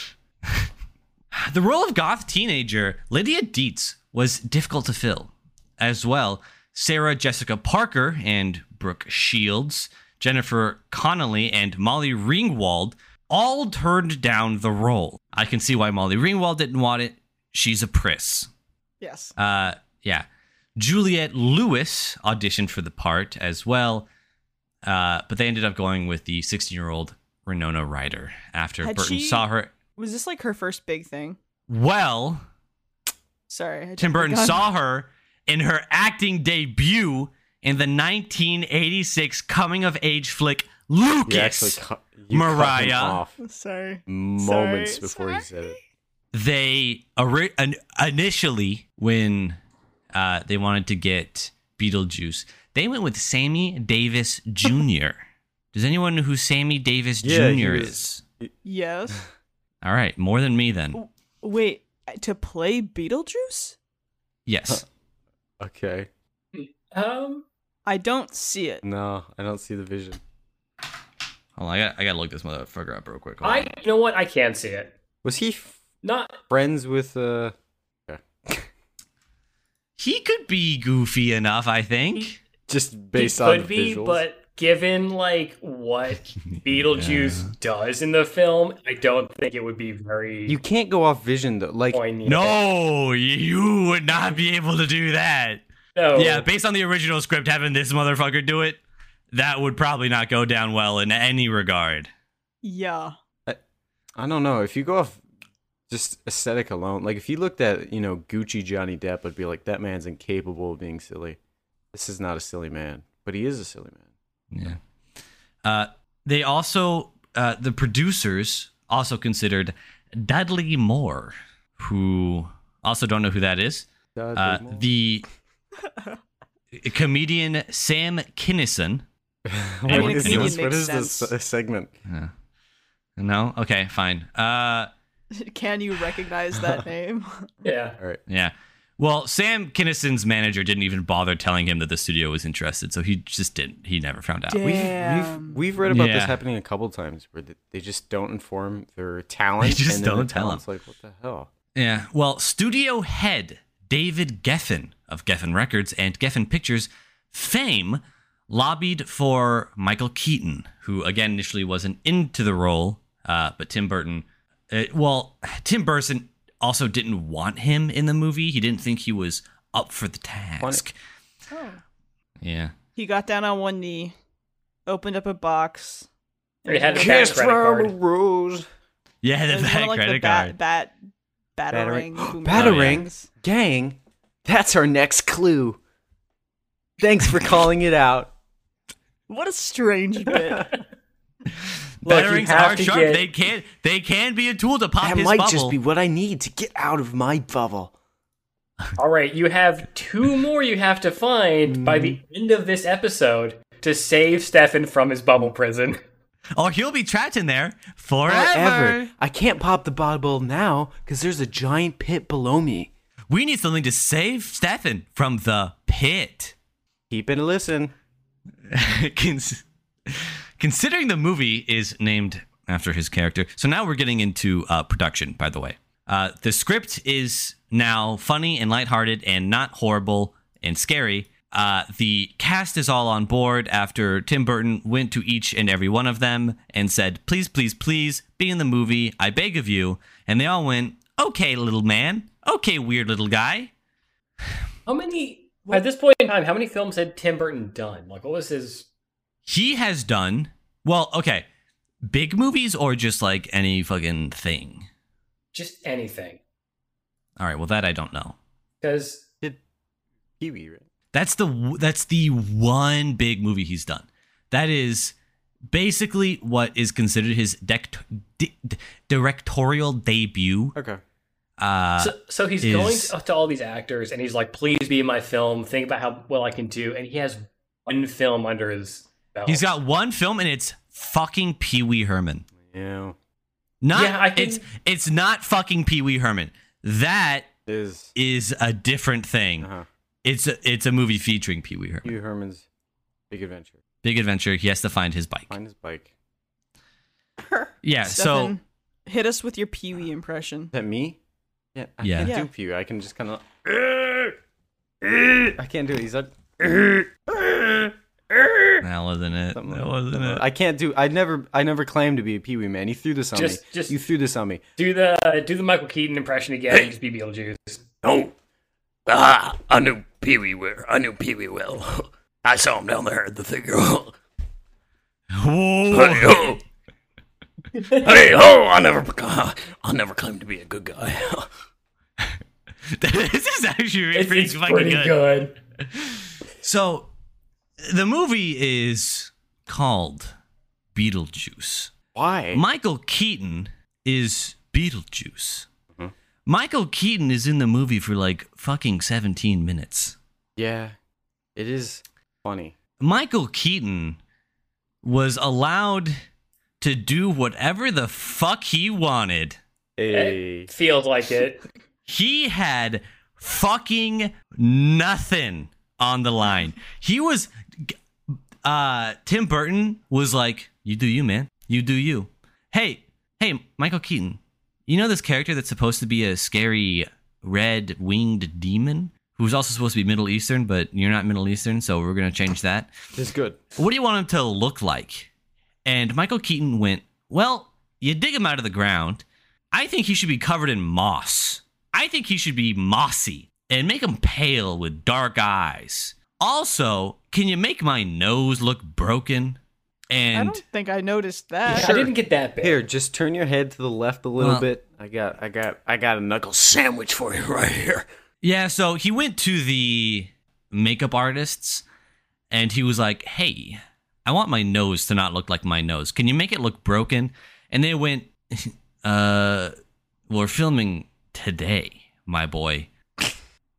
The role of goth teenager Lydia Dietz was difficult to fill. As well, Sarah Jessica Parker and Brooke Shields, Jennifer Connelly, and Molly Ringwald all turned down the role. I can see why Molly Ringwald didn't want it. She's a priss. Yes. Uh, yeah. Juliette Lewis auditioned for the part as well, uh, but they ended up going with the 16 year old Winona Ryder after Had Burton she- saw her. Was this like her first big thing? Well, Sorry. Tim Burton saw her in her acting debut in the 1986 coming of age flick Lucas. You actually cut, you cut him Mariah. off Sorry. moments Sorry, before you said it. They initially when uh, they wanted to get Beetlejuice, they went with Sammy Davis Jr. Does anyone know who Sammy Davis Yeah, Jr. is? Yes. All right, more than me then. Wait, to play Beetlejuice? Yes. Okay. Um, I don't see it. No, I don't see the vision. Hold on, I got I gotta look this motherfucker up real quick. Hold I on. you know what? I can see it. Was he f- Not friends with uh? He could be goofy enough, I think. Just based he on could be, visuals? but given like what Beetlejuice does in the film, I don't think it would be very you can't go off vision though. Like poignant. No, you would not be able to do that. no, Yeah, based on the original script, having this motherfucker do it, that would probably not go down well in any regard. Yeah. I don't know. If you go off just aesthetic alone, like if you looked at you know Gucci Johnny Depp, I'd be like that man's incapable of being silly. This is not a silly man, but he is a silly man. Yeah. Uh, they also, uh, the producers also considered Dudley Moore, who also don't know who that is. Dudley Uh, the comedian Sam Kinison. what Anyone- is anyone- this? What is this uh, segment? No, okay, fine. Uh, Can you recognize that name? yeah. All right. Yeah. Well, Sam Kinison's manager didn't even bother telling him that the studio was interested, so he just didn't. He never found out. Damn. We've, we've we've read about this happening a couple times where they just don't inform their talent. They just and don't tell tell 'em. talent's like, what the hell? Yeah. Well, studio head David Geffen of Geffen Records and Geffen Pictures fame lobbied for Michael Keaton, who again initially wasn't into the role, uh, but Tim Burton. Uh, well, Tim Burton also didn't want him in the movie. He didn't think he was up for the task. Oh. Yeah. He got down on one knee, opened up a box. He had a Kiss bad credit card. rose. Yeah, the was bad like credit the bat, card. bat, Battering. battering, boom, Battering? bangs. Gang, that's our next clue. Thanks for calling it out. What a strange bit. Look, you Batterings are sharp. get- They can they can be a tool to pop his bubble. that his might bubble. just be what I need to get out of my bubble. All right, you have two more you have to find by the hmm. end of this episode to save Stefan from his bubble prison. or he'll be trapped in there forever. Forever. I can't pop the bubble now because there's a giant pit below me. We need something to save Stefan from the pit. Keep it a listen. Cons- Considering the movie is named after his character, so now we're getting into uh, production. By the way, uh, the script is now funny and lighthearted and not horrible and scary. Uh, the cast is all on board after Tim Burton went to each and every one of them and said, "Please, please, please, be in the movie. I beg of you." And they all went, "Okay, little man. Okay, weird little guy." How many at this point in time? How many films had Tim Burton done? Like, what was his? he has done well okay big movies or just like any fucking thing Just anything? all right well that i don't know Because Did Pee Wee, right? that's the that's the one big movie he's done that is basically what is considered his dec- di- di- directorial debut Okay. Uh, So, so he's is- going to, to all these actors and he's like, please be in my film. Think about how well I can do. And he has one film under his belt. he's got one film and it's fucking Pee Wee Herman. Yeah, Not Yeah, I think- it's it's not fucking Pee Wee Herman. That is is a different thing. uh-huh. It's a, it's a movie featuring Pee Wee Herman. Hugh Herman's Big Adventure. Big adventure. He has to find his bike. Find his bike. Yeah. So hit us with your Pee Wee impression. Is that me? Yeah. I Yeah. can't Yeah. do Pew. I can just kind of. I can't do it. He's like. that wasn't it. something That wasn't it. I can't do. I never. I never claimed to be a Pee Wee man. You threw this on Just- me. just- you threw this on me. do the do the Michael Keaton impression again. and Just be Beetlejuice. No. Ah, I knew Pee Wee well. I knew Pee Wee well. I saw him down there at the figure. Hey, Whoa. oh. hey, oh, I never, I never claimed to be a good guy. this is actually It's, pretty it's fucking pretty good. good. So, the movie is called Beetlejuice. Why? Michael Keaton is Beetlejuice. Mhm. Michael Keaton is in the movie for like fucking 17 minutes. yeah, it is funny. Michael Keaton was allowed to do whatever the fuck he wanted. Hey. It feels like it. He had fucking nothing on the line. He was uh Tim Burton was like, "You do you, man. You do you." Hey, hey, Michael Keaton. You know this character that's supposed to be a scary red-winged demon who's also supposed to be Middle Eastern, but you're not Middle Eastern, so we're going to change that. It's good. What do you want him to look like? And Michael Keaton went, Well, you dig him out of the ground. I think he should be covered in moss. I think he should be mossy and make him pale with dark eyes. Also, can you make my nose look broken? And I And don't think I noticed that. I didn't get that bit. Here, just turn your head to the left a little Well- bit. I got. I got. I got a knuckle Sandwich for you right here. yeah, so he went to the makeup artists and he was like, Hey, I want my nose to not look like my nose. Can you make it look broken? And they went, Uh, we're filming today, my boy.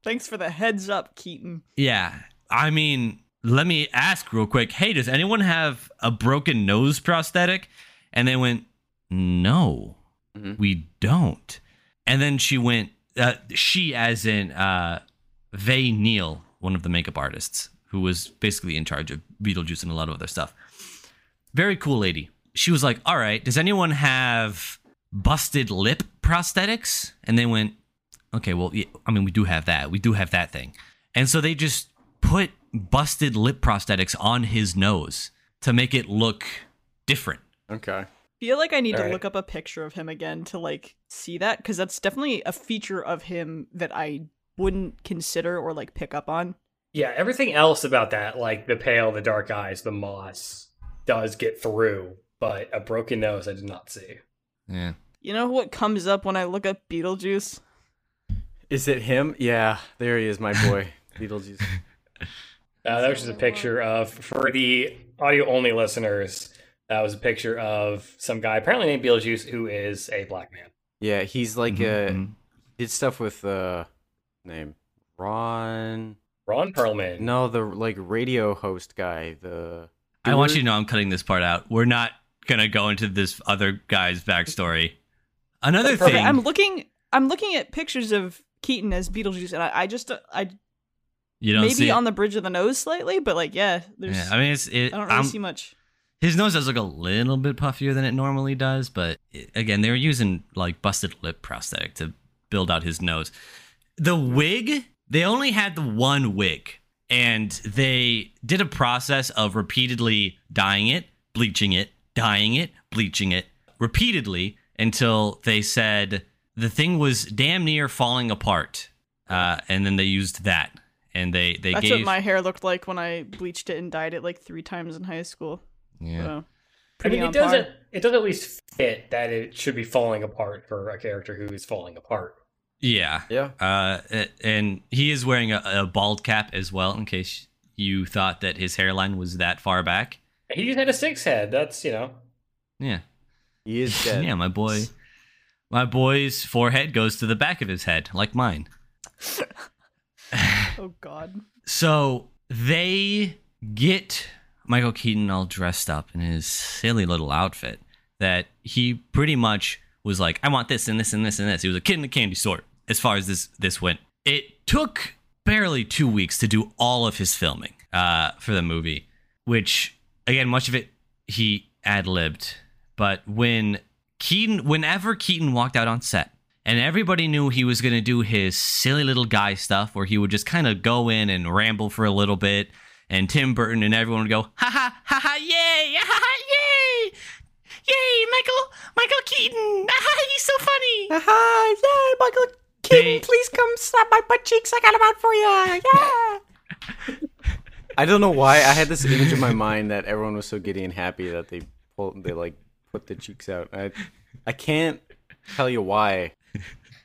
Thanks for the heads up, Keaton. Yeah. I mean, let me ask real quick. Hey, does anyone have a broken nose prosthetic? And they went, No, Mhm. we don't. And then she went, uh, she, as in uh, Ve Neill, one of the makeup artists, who was basically in charge of Beetlejuice and a lot of other stuff. Very cool lady. She was like, All right, does anyone have busted lip prosthetics? And they went, Okay, well, yeah, I mean, we do have that. We do have that thing. And so they just put busted lip prosthetics on his nose to make it look different. Okay. feel like I need to Alright. look up a picture of him again to like see that because that's definitely a feature of him that I wouldn't consider or like pick up on. Yeah, everything else about that, like the pale, the dark eyes, the moss, does get through. But a broken nose, I did not see. Yeah. You know what comes up when I look up Beetlejuice? Is it him? Yeah, there he is, my boy, Beetlejuice. Uh, that was just a picture of, for the audio only listeners, that was a picture of some guy apparently named Beetlejuice who is a black man. Yeah, he's like Mhm, uh, mhm. did stuff with uh, name Ron. Ron Perlman. No, the like radio host guy. The I want you to know I'm cutting this part out. We're not going to go into this other guy's backstory. Another thing. I'm looking. I'm looking at pictures of Keaton as Beetlejuice, and I, I just I you don't maybe on the bridge of the nose slightly, but like yeah, there's Yeah, I mean, it's, it, I don't really I'm- see much. his nose does look a little bit puffier than it normally does, but it- again, they were using like busted lip prosthetic to build out his nose. The wig, they only had the one wig, and they did a process of repeatedly dyeing it, bleaching it, dyeing it, bleaching it repeatedly until they said the thing was damn near falling apart. Uh, and then they used that, and they they That's gave what my hair looked like when I bleached it and dyed it like three times in high school. yeah. So, I mean, it doesn't. par. It does at least fit that it should be falling apart for a character who is falling apart. yeah. yeah. Uh, and he is wearing a, a bald cap as well, in case you thought that his hairline was that far back. He just had a six head. That's you know. Yeah, He is dead. yeah, my boy, My boy's forehead goes to the back of his head, like mine. Oh God. So they get Michael Keaton all dressed up in his silly little outfit that he pretty much was like, I want this and this and this and this. He was a kid in the candy store as far as this this went. It took barely two weeks to do all of his filming uh, for the movie, which again, much of it he ad libbed. But when Keaton, whenever Keaton walked out on set, and everybody knew he was going to do his silly little guy stuff where he would just kind of go in and ramble for a little bit, and Tim Burton and everyone would go, ha ha ha ha, yay, ha ha, yay, yay, Michael, Michael Keaton, ha ha, he's so funny. Hi, yay, Michael Keaton, please come slap my butt cheeks. I got them out for you. Yeah. I don't know why I had this image in my mind that everyone was so giddy and happy that they pulled, they like put the cheeks out. I, I can't tell you why.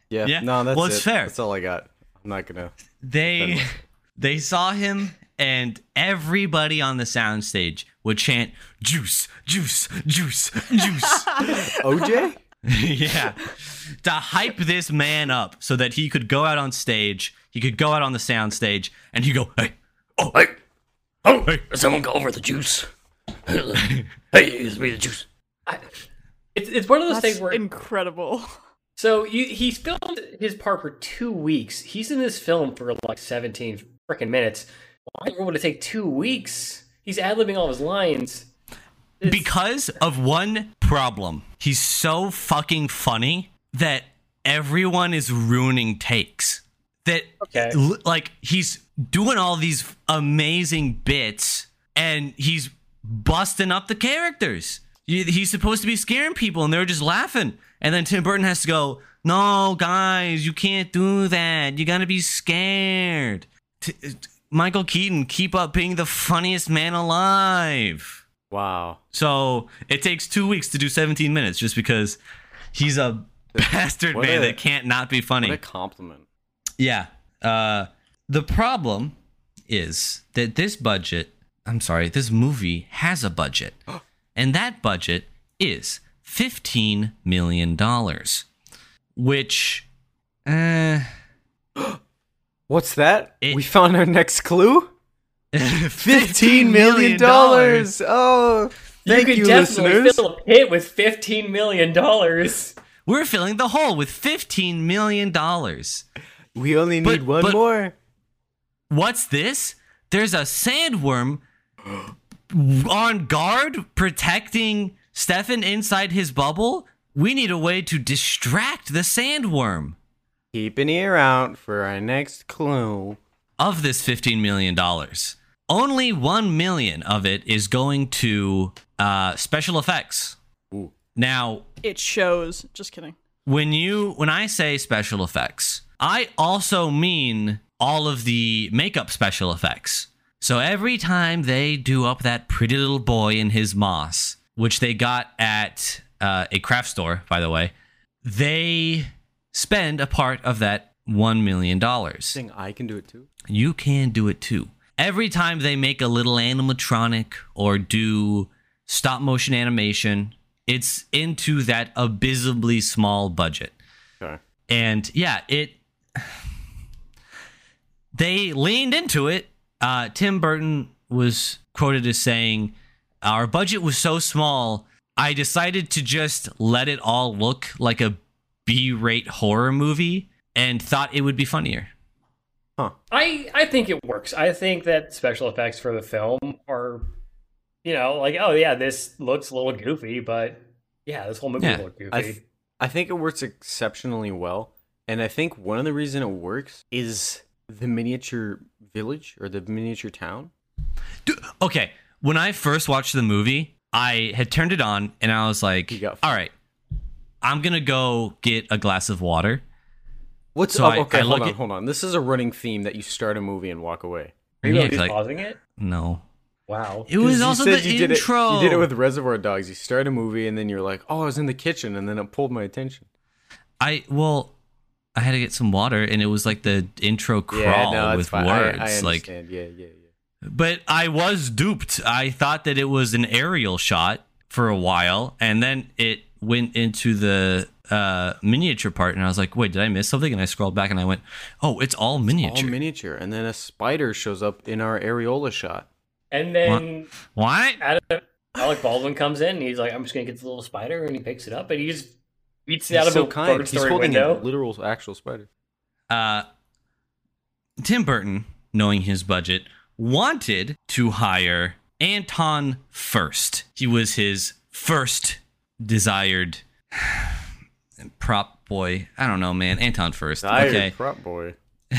Yeah, Yeah, no, that's well, it's it. fair. That's all I got. I'm not gonna. they they saw him and everybody on the soundstage would chant juice juice juice juice OJ. yeah to hype this man up so that he could go out on stage he could go out on the soundstage and he'd go hey Oh, hey. Oh, hey. Someone call over the juice. hey, it's me the juice. I, it's it's one of those That's things where incredible. So you, he's filmed his part for two weeks. He's in this film for like seventeen freaking minutes. Why would it take two weeks? He's ad libbing all his lines. It's- because of one problem he's so fucking funny that everyone is ruining takes that Okay. l- like he's doing all these amazing bits and he's busting up the characters he's supposed to be scaring people and they're just laughing and then tim burton has to go no guys you can't do that you gotta be scared T- michael keaton keep up being the funniest man alive Wow. so it takes two weeks to do 17 minutes just because he's a bastard What man a- that can't not be funny. What a compliment. Yeah. Uh, the problem is that this budget, I'm sorry, this movie has a budget. and that budget is $15 million, which, uh, What's that? It- we found our next clue. Fifteen million dollars. Oh, thank you you, could definitely listeners. fill a pit with fifteen million dollars. We're filling the hole with $15 million. We only need But- one but- more. What's this? There's a sandworm on guard protecting Stefan inside his bubble. We need a way to distract the sandworm Keep an ear out for our next clue. of this $15 million. Only 1 million of it is going to uh, special effects. Ooh. Now, It shows. Just kidding. when you when I say special effects, I also mean all of the makeup special effects. So every time they do up that pretty little boy in his moss, which they got at uh, a craft store, by the way, they spend a part of that one million dollars. Think I can do it too. You can do it too. Every time they make a little animatronic or do stop motion animation, it's into that abysmally small budget. Okay. And yeah, it they leaned into it. Uh, Tim Burton was quoted as saying, "Our budget was so small, I decided to just let it all look like a B-rate horror movie and thought it would be funnier." Huh. I I think it works. I think that special effects for the film are, you know, like oh yeah, this looks a little goofy, but yeah, this whole movie Yeah, looked goofy. I, th- I think it works exceptionally well, and I think one of the reason it works is the miniature village or the miniature town. Dude, okay, when I first watched the movie, I had turned it on and I was like, "All right, I'm gonna go get a glass of water." What's So oh, I- okay? I hold on, at- hold on. This is a running theme that you start a movie and walk away. Are you Yeah, really 'cause I- pausing it? No, Wow. it was also said the you did intro. It, you did it with Reservoir Dogs. You start a movie and then you're like, "Oh, I was in the kitchen," and then it pulled my attention. I well, I had to get some water, and it was like the intro crawl yeah, no, with fine. Words. I, like, understand. yeah, yeah, yeah. But I was duped. I thought that it was an aerial shot for a while, and then it went into the uh, miniature part, and I was like, wait, did I miss something? And I scrolled back and I went, oh, it's all miniature. All miniature, and then a spider shows up in our areola shot. And then what? Adam, Alec Baldwin comes in and he's like, I'm just gonna get the little spider and he picks it up and he just eats it He's out of so a kind. third He's story holding window. a literal, actual spider. Uh, Tim Burton, knowing his budget, wanted to hire Anton Furst. He was his first desired prop boy. I don't know, man. Anton Furst. Tired Okay. prop boy.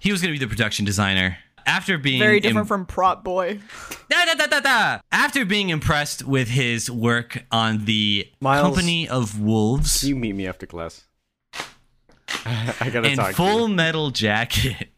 He was going to be the production designer. After being Very different im- from Prop Boy. Da, da, da, da, da. After being impressed with his work on the Miles, Company of Wolves you meet me after class? I gotta and talk Full to you. Metal Jacket.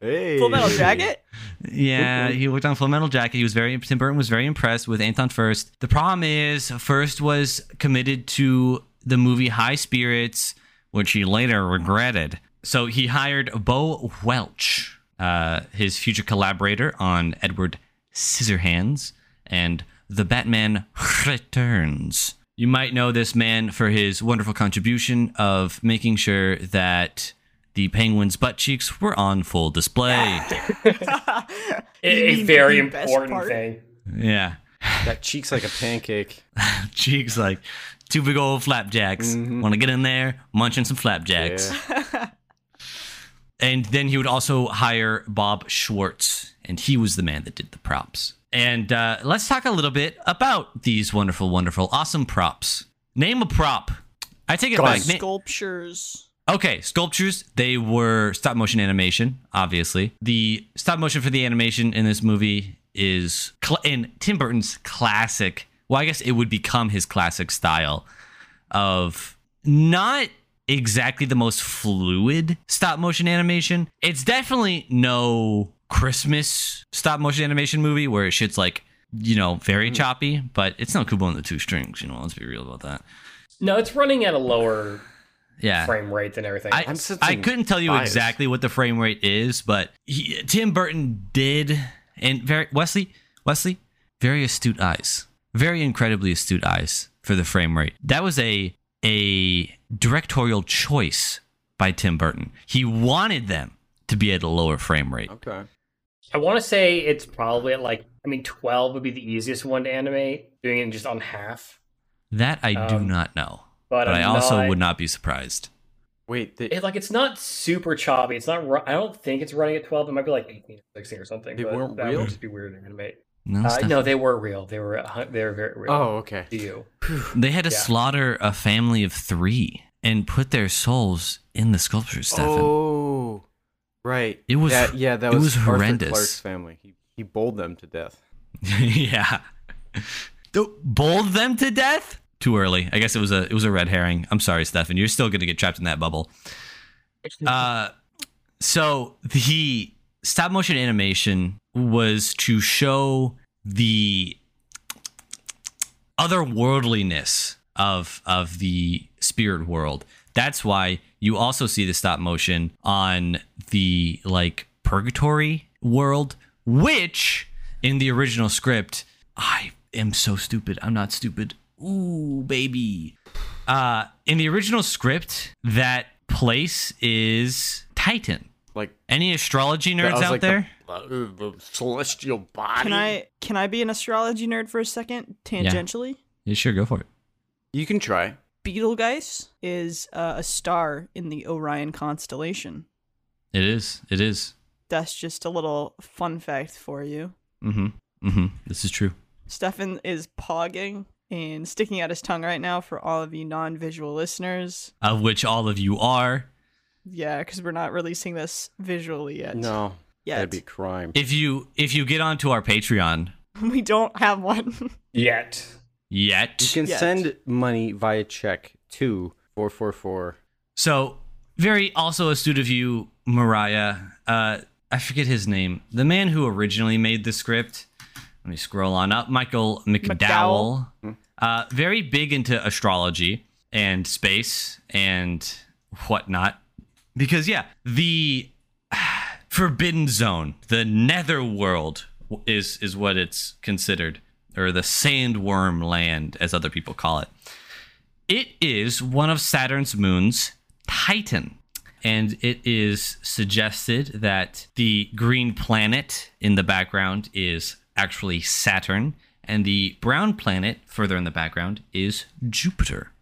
Hey. Full Metal Jacket? Yeah, he worked on Full Metal Jacket. He was very Tim Burton was very impressed with Anton Furst. The problem is Furst was committed to the movie High Spirits, which he later regretted. So he hired Bo Welch, uh, his future collaborator on Edward Scissorhands and The Batman Returns. You might know this man for his wonderful contribution of making sure that the penguin's butt cheeks were on full display. A, a very important thing. Yeah. That cheek's like a pancake. Cheeks like two big old flapjacks. Want to get in there, munching some flapjacks. Yeah. And then he would also hire Bob Schwartz, and he was the man that did the props. And uh, let's talk a little bit about these wonderful, wonderful, awesome props. Name a prop. I take it back. Na- Sculptures. Okay, sculptures, they were stop motion animation, obviously. The stop motion for the animation in this movie is cl- in Tim Burton's classic, well, I guess it would become his classic style of not exactly the most fluid stop motion animation. It's definitely no Christmas stop motion animation movie where shit's like, you know, very choppy, but it's not Kubo and the Two Strings, you know, let's be real about that. No, it's running at a lower Yeah. frame rate and everything. I, I'm I couldn't tell you bias. exactly what the frame rate is, but he, Tim Burton did, and very Wesley, Wesley, very astute eyes, very incredibly astute eyes for the frame rate. That was a a directorial choice by Tim Burton. He wanted them to be at a lower frame rate. Okay. I want to say it's probably at like, I mean, 12 would be the easiest one to animate, doing it just on half. That I do Um, not know, But, but I I'm also not- would not be surprised. Wait, the, It, like, it's not super choppy. It's not, ru- I don't think it's running at 12. It might be like 18 or 16 or something. They but weren't that real? would just be weird to animate. No, Uh, no, they were real. They were, a they were very real. oh, okay. To you. they had to yeah. slaughter a family of three and put their souls in the sculptures. Stefan. Oh, right. It was- That, yeah, that it was, was horrendous. Clarke's family. He he bowled them to death. yeah. Th- Bold them to death? Too early. I guess it was a it was a red herring. I'm sorry, Stefan. You're still gonna get trapped in that bubble. Uh so the stop motion animation was to show the otherworldliness of of the spirit world. That's why you also see the stop motion on the like purgatory world, which in the original script, I am so stupid. I'm not stupid. Ooh, baby. Uh in the original script, that place is Titan. Like Any astrology I nerds out like there? The, uh, the celestial body. Can I can I be an astrology nerd for a second? Tangentially? Yeah, sure, go for it. You can try. Betelgeuse is uh, a star in the Orion constellation. It is. It is. That's just a little fun fact for you. Mm-hmm. Mm-hmm. This is true. Stefan is pogging and sticking out his tongue right now for all of you non-visual listeners. Of which all of you are. Yeah, because we're not releasing this visually yet. No, yet that'd be a crime. If you if you get onto our Patreon we don't have one. Yet. yet, You can Yet. send money via check to four four four. So, very also astute of you, Mariah. Uh, I forget his name. The man who originally made the script. Let me scroll on up. Michael McDowell. Uh, very big into astrology and space and whatnot. Because, yeah, the Forbidden Zone, the Netherworld, is is what it's considered, or the Sandworm Land, as other people call it It is one of Saturn's moons, Titan. And it is suggested that the green planet in the background is actually Saturn, and the brown planet further in the background is Jupiter.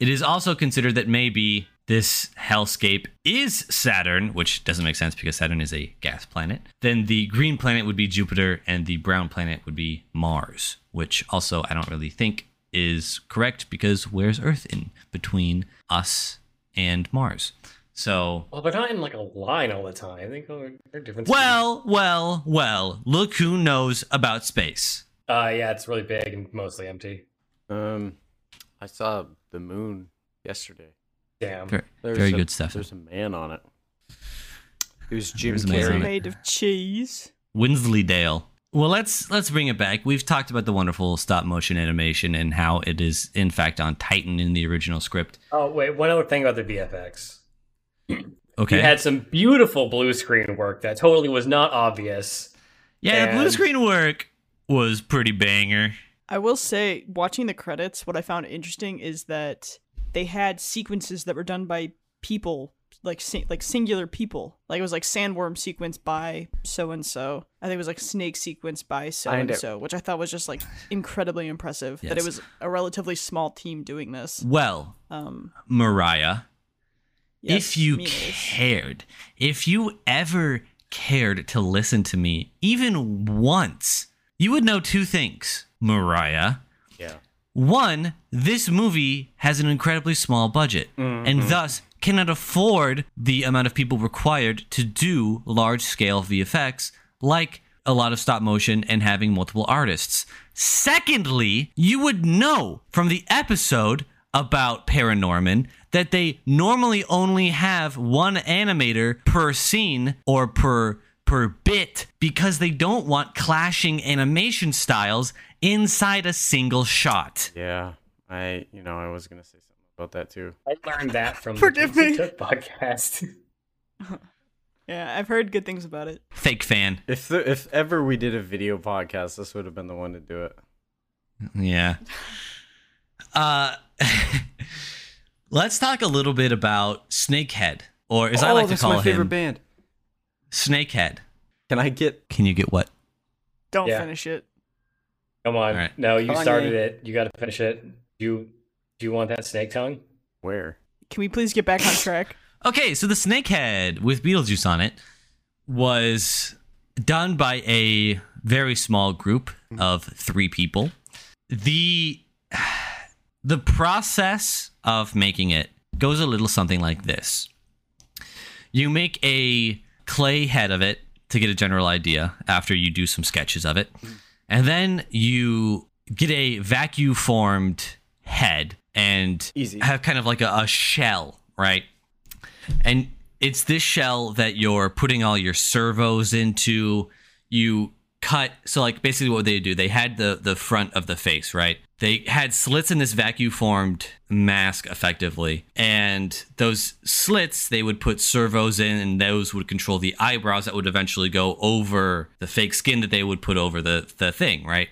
It is also considered that maybe this hellscape is Saturn, which doesn't make sense because Saturn is a gas planet. Then the green planet would be Jupiter, and the brown planet would be Mars, which also I don't really think is correct because where's Earth in between us and Mars? So, Well, they're not in like a line all the time. They go they're different. well, well, well, look who knows about space. uh, yeah, it's really big and mostly empty. Um, I saw the moon yesterday. Damn. Very, very a- good stuff. There's a man on it. It was Jim There's a man on Carrey. Made of cheese. Wensleydale. Well, let's let's bring it back. We've talked about the wonderful stop motion animation and how it is in fact on Titan in the original script. Oh wait, one other thing about the VFX. Okay. You had some beautiful blue screen work that totally was not obvious. yeah, the blue screen work was pretty banger. I will say, watching the credits, what I found interesting is that they had sequences that were done by people, like like singular people. Like it was like sandworm sequence by so and so. I think it was like snake sequence by so and so, which I thought was just like incredibly impressive. That it was a relatively small team doing this. Well, Um, Mariah, yes, if you Minos. cared, if you ever cared to listen to me even once, you would know two things, Mariah. Yeah. One, this movie has an incredibly small budget and mm-hmm. thus cannot afford the amount of people required to do large scale VFX like a lot of stop motion and having multiple artists. Secondly, you would know from the episode about Paranorman that they normally only have one animator per scene or per per bit because they don't want clashing animation styles inside a single shot. Yeah. I, you know, I was gonna say something about that too. I learned that from Forgive the me. Took podcast. Yeah, I've heard good things about it. Fake fan. If the, if ever we did a video podcast, this would have been the one to do it. Yeah. Uh let's talk a little bit about Snakehead, or as I oh, like to that's call my favorite him, band. Snakehead. Can I get? Can you get what? Don't Yeah. finish it. Come on. All right. No, you Kanye. started it. You got to finish it. Do You do you want that snake tongue? Where? Can we please get back on track? Okay, so the Snakehead with Beetlejuice on it was done by a very small group of three people. The the process of making it goes a little something like this. You make a clay head of it to get a general idea after you do some sketches of it. And then you get a vacuum formed head and Easy. have kind of like a, a shell, right? And it's this shell that you're putting all your servos into. You cut so like basically what they do, they had the the front of the face, right? They had slits in this vacuum formed mask effectively. And those slits they would put servos in and those would control the eyebrows that would eventually go over the fake skin that they would put over the the thing, right?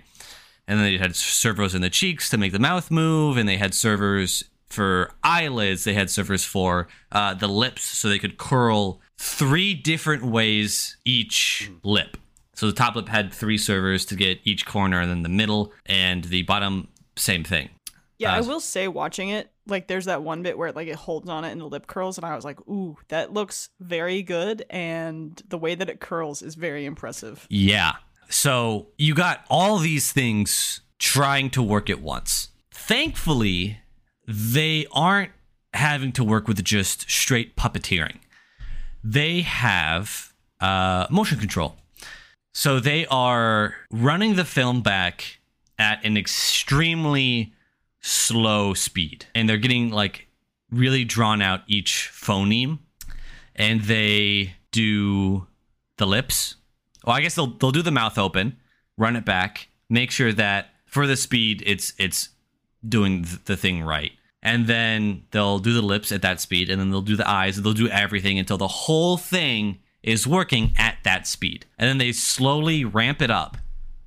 and then they had servos in the cheeks to make the mouth move, and they had servos for eyelids. They had servos for uh, the lips, so they could curl three different ways each lip. So the top lip had three servos to get each corner, and then the middle and the bottom, same thing. Yeah, I Uh, will say watching it, like there's that one bit where like it holds on it and the lip curls, and I was like, ooh, that looks very good, and the way that it curls is very impressive. Yeah. So you got all these things trying to work at once. Thankfully, they aren't having to work with just straight puppeteering. They have uh, motion control. So they are running the film back at an extremely slow speed. And they're getting like really drawn out each phoneme. And they do the lips. Well, I guess they'll they'll do the mouth open, run it back, make sure that for the speed it's it's doing th- the thing right. And then they'll do the lips at that speed, and then they'll do the eyes, and they'll do everything until the whole thing is working at that speed. And then they slowly ramp it up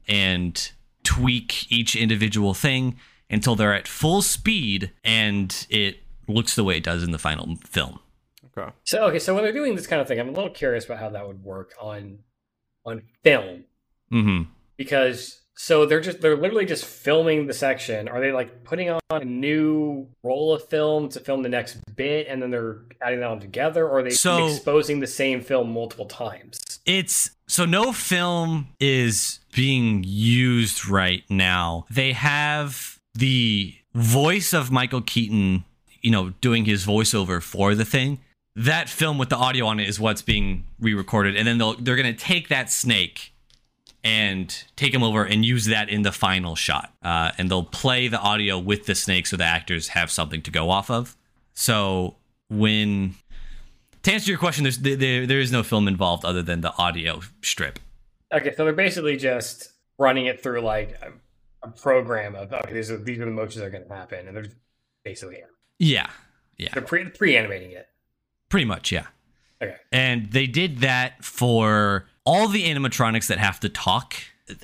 and tweak each individual thing until they're at full speed and it looks the way it does in the final film. Okay. So okay, so when they're doing this kind of thing, I'm a little curious about how that would work on on film hmm because so they're just they're literally just filming the section. Are they like putting on a new roll of film to film the next bit and then they're adding that on together, or are they So- exposing the same film multiple times? It's so no film is being used right now. They have the voice of Michael Keaton, you know, doing his voiceover for the thing. That film with the audio on it is what's being re-recorded, and then they'll they're gonna take that snake and take him over and use that in the final shot. Uh, and they'll play the audio with the snake so the actors have something to go off of. So when to answer your question, there's there, there is no film involved other than the audio strip. Okay, so they're basically just running it through like a, a program of okay, these are these are the motions that are going to happen, and they're basically Yeah, yeah, they're pre pre animating it. pretty much, yeah. Okay. And they did that for all the animatronics that have to talk.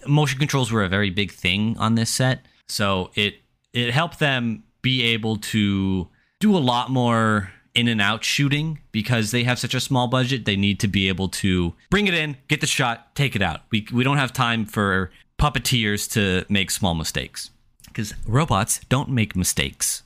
Motion controls were a very big thing on this set, so it it helped them be able to do a lot more in and out shooting because they have such a small budget. They need to be able to bring it in, get the shot, take it out. We we don't have time for puppeteers to make small mistakes because robots don't make mistakes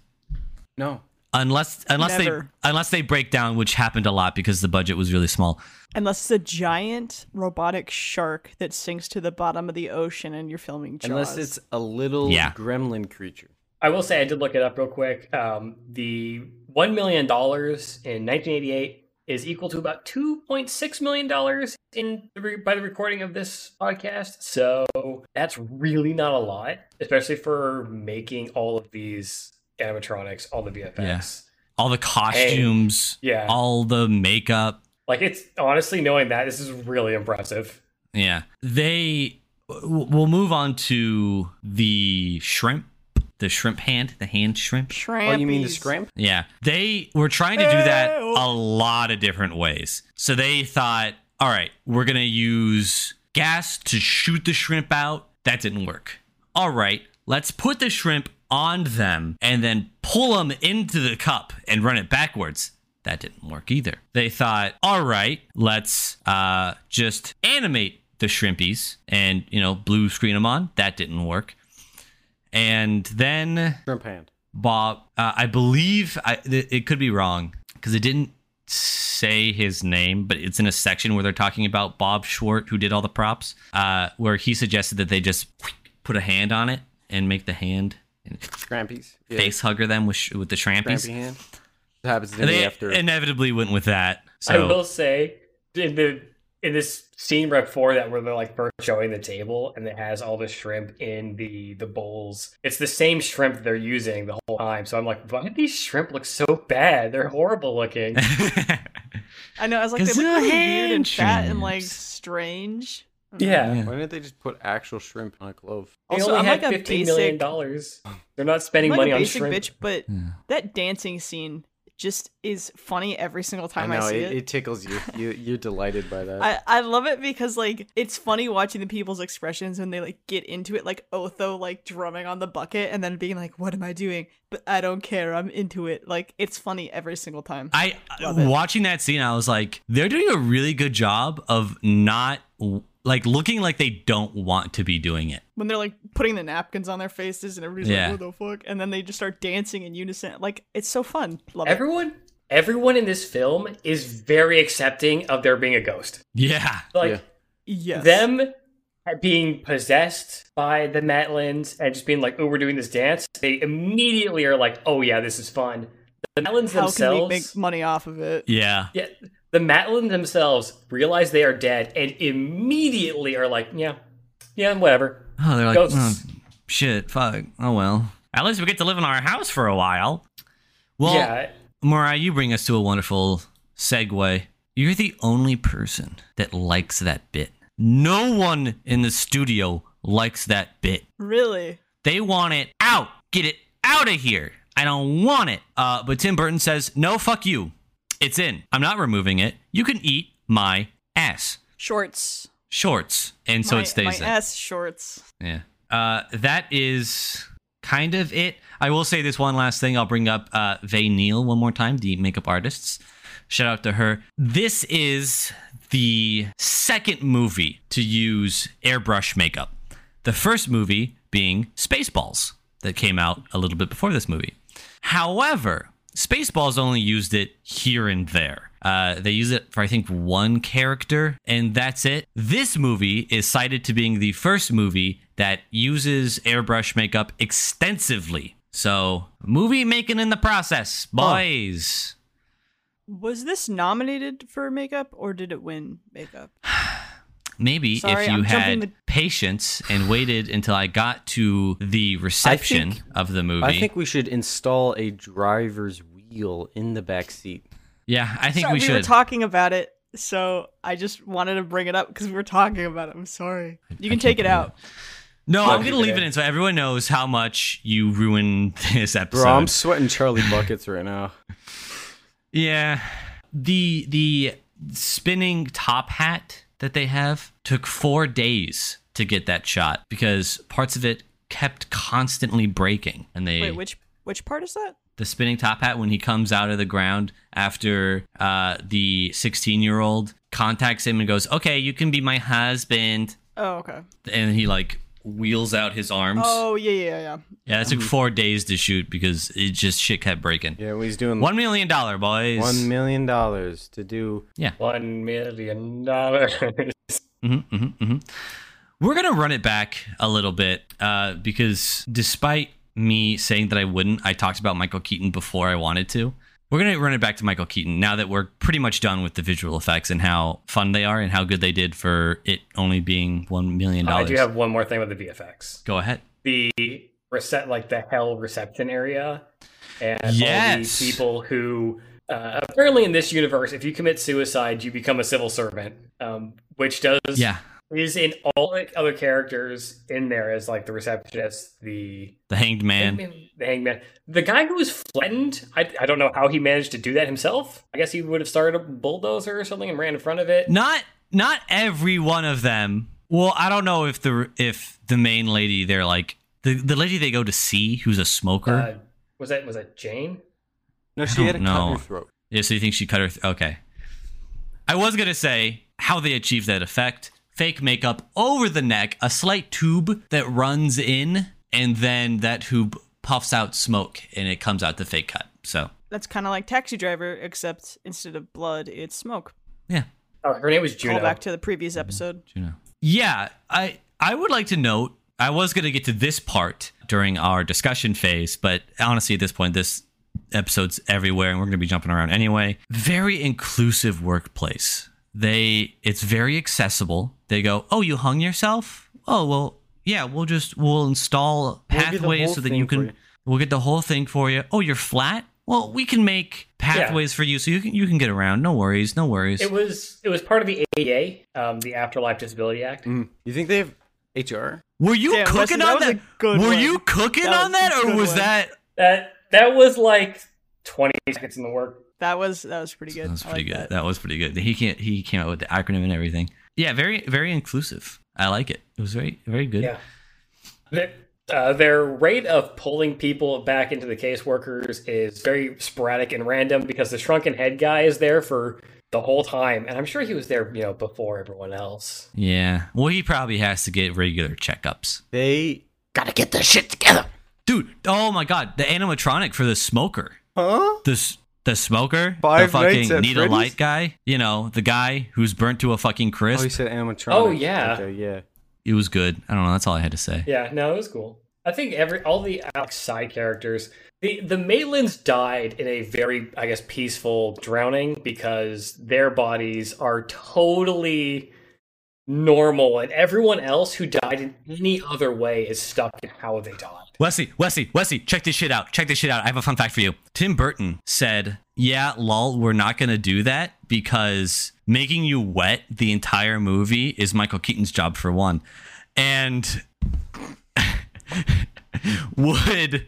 No. Unless unless Never. they unless they break down, which happened a lot because the budget was really small. Unless it's a giant robotic shark that sinks to the bottom of the ocean and you're filming Jaws. Unless it's a little Yeah. gremlin creature. I will say I did look it up real quick. Um, the one million dollars in 1988 is equal to about 2.6 million dollars in the re- by the recording of this podcast. So that's really not a lot, especially for making all of these animatronics, all the VFX. All the costumes, Yeah. all the makeup. Like it's honestly knowing that this is really impressive. Yeah. They we'll move on to the shrimp, the shrimp hand, the hand shrimp. Shrimp. Oh, you mean the scrimp? Yeah. They were trying to do that a lot of different ways. So they thought, all right, we're going to use gas to shoot the shrimp out. That didn't work. All right, let's put the shrimp on them and then pull them into the cup and run it backwards. That didn't work either. They thought, all right, let's uh, just animate the shrimpies and, you know, blue screen them on. That didn't work. And then Shrimp hand. Bob, uh, I believe I, th- it could be wrong because it didn't say his name, but it's in a section where they're talking about Bob Schwart, who did all the props, uh, where he suggested that they just put a hand on it and make the hand and Scrampies. Yeah. face hugger them with sh- with the shrampies. Scrampy hand. That happens to And me they after. inevitably went with that. I will say in the in this scene right before that where they're like first showing the table and it has all the shrimp in the the bowls. It's the same shrimp they're using the whole time. So I'm like, why do these shrimp look so bad? They're horrible looking. I know. I was like, they 'Cause look they're really weird and hand fat and like strange. Oh, yeah. Yeah. Why didn't they just put actual shrimp on a glove? They Also, only I'm had like a fifteen million basic- dollars. They're not spending I'm money like a on basic shrimp. bitch, but that dancing scene just is funny every single time I I, see it, it. it tickles you. You you're delighted by that. I, I love it because like it's funny watching the people's expressions when they like get into it like Otho like drumming on the bucket and then being like what am I doing but I don't care I'm into it like it's funny every single time I Love it. watching that scene, I was like, they're doing a really good job of not like looking like they don't want to be doing it. when they're like putting the napkins on their faces and everybody's Yeah. like what the fuck and then they just start dancing in unison like it's so fun love it Everyone everyone in this film is very accepting of there being a ghost. Yeah. Like Yeah. yes them being possessed by the Maitlands and just being like, "Oh, we're doing this dance," they immediately are like, "Oh yeah, this is fun." The Maitlands how can we themselves, make money off of it Yeah. yeah, the Maitland themselves realize they are dead and immediately are like, "Yeah, yeah, whatever." Oh, they're like, Ghosts. oh, shit, fuck. Oh well. At least we get to live in our house for a while. Well, yeah, Mariah, you bring us to a wonderful segue. You're the only person that likes that bit. No one in the studio likes that bit. really They want it out. Get it out of here. I don't want it. Uh, but Tim Burton says, no, fuck you. It's in. I'm not removing it. You can eat my ass. shorts Shorts. And so my, it stays in. my there. ass shorts Yeah. Uh, that is kind of it. I will say this one last thing. I'll bring up uh, Ve Neill one more time, the makeup artists. Shout out to her. This is the second movie to use airbrush makeup. The first movie being Spaceballs, that came out a little bit before this movie. However, Spaceballs only used it here and there. Uh, they use it for, I think, one character, and that's it. This movie is cited to being the first movie that uses airbrush makeup extensively. So, movie making in the process, boys. Was this nominated for makeup or did it win makeup? Maybe Sorry, if you I'm had the- patience and waited until I got to the reception think- of the movie. I think we should install a driver's wheel in the back seat. yeah, I think Sorry, we we were talking about it, so I just wanted to bring it up because we were talking about it. I'm sorry. You can take it out. no, I'll I'm gonna leave it in. in so everyone knows how much you ruined this episode. Bro, I'm sweating Charlie buckets right now. Yeah. The the spinning top hat that they have took 4 days to get that shot because parts of it kept constantly breaking and they Wait, which which part is that? the spinning top hat when he comes out of the ground after uh, the 16 year old contacts him and goes okay you can be my husband Oh, okay. and he like wheels out his arms Oh, yeah, yeah, yeah. yeah it took four days to shoot because it just shit kept breaking Yeah, he's doing one million dollar boys one million dollars to do. Yeah, One million dollars. hmm hmm hmm We're gonna run it back a little bit uh, because despite me saying that I wouldn't, I talked about Michael Keaton before I wanted to. We're gonna run it back to Michael Keaton now that we're pretty much done with the visual effects and how fun they are and how good they did for it only being $1 million. I do have one more thing with the VFX. Go ahead. The reset, like the hell reception area, and all Yes. the people who uh, apparently in this universe, if you commit suicide, you become a civil servant, um, which does Yeah, is in all the other characters in there as like the receptionist, the the Hanged Man. the hangman, the guy who was flattened. I, I don't know how he managed to do that himself. I guess he would have started a bulldozer or something and ran in front of it. Not not every one of them. Well, I don't know if the if the main lady they're like the the lady they go to see who's a smoker. Uh, was that was that Jane? No, she had a don't cut her throat. Yeah, so you think she cut her? Th- okay. I was gonna say how they achieved that effect: fake makeup over the neck, a slight tube that runs in, and then that tube puffs out smoke, and it comes out the fake cut. So That's kind of like Taxi Driver, except instead of blood, it's smoke. yeah, Oh, her name was Call Juno. back to the previous episode. Mm-hmm. Juno. Yeah, I I would like to note I was gonna get to this part during our discussion phase, but honestly, at this point, this episode's everywhere, and we're gonna be jumping around anyway. Very inclusive workplace. They it's very accessible. They go, oh, you hung yourself? Oh well, yeah, we'll just we'll install We'll pathways so that you can you. we'll get the whole thing for you. Oh, you're flat. Well, we can make pathways for you so you can you can get around. No worries, no worries. It was it was part of the ADA, um, the Afterlife Disability Act. Mm. You think they have HR? Were you Damn, cooking Wesley, that on was that? Were one. you cooking That on that, or was one. that? That that was like twenty seconds in the work. That was that was pretty good. That was pretty like good. That. That. was pretty good. He can't. He came out with the acronym and everything. Yeah, very very inclusive. I like it. It was very very good. Yeah. Their, uh, their rate of pulling people back into the caseworkers is very sporadic and random because the shrunken head guy is there for the whole time, and I'm sure he was there, you know, before everyone else. Yeah. Well, he probably has to get regular checkups. They Gotta get this shit together. Dude, oh my god, the animatronic for the smoker. huh? The s- the smoker, Five the fucking at need a Freddy's? light guy. You know, the guy who's burnt to a fucking oh, crisp. Oh, crisp. you said animatronic. Oh, yeah. Okay, yeah. it was good. I don't know. That's all I had to say. Yeah, no, it was cool. I think every all the Alex side characters, the the Maitlands died in a very, I guess, peaceful drowning because their bodies are totally normal, and everyone else who died in any other way is stuck in how they died. Wesley, Wesley, Wesley, check this shit out. Check this shit out. I have a fun fact for you. Tim Burton said, Yeah, lol, we're not going to do that because making you wet the entire movie is Michael Keaton's job for one. And would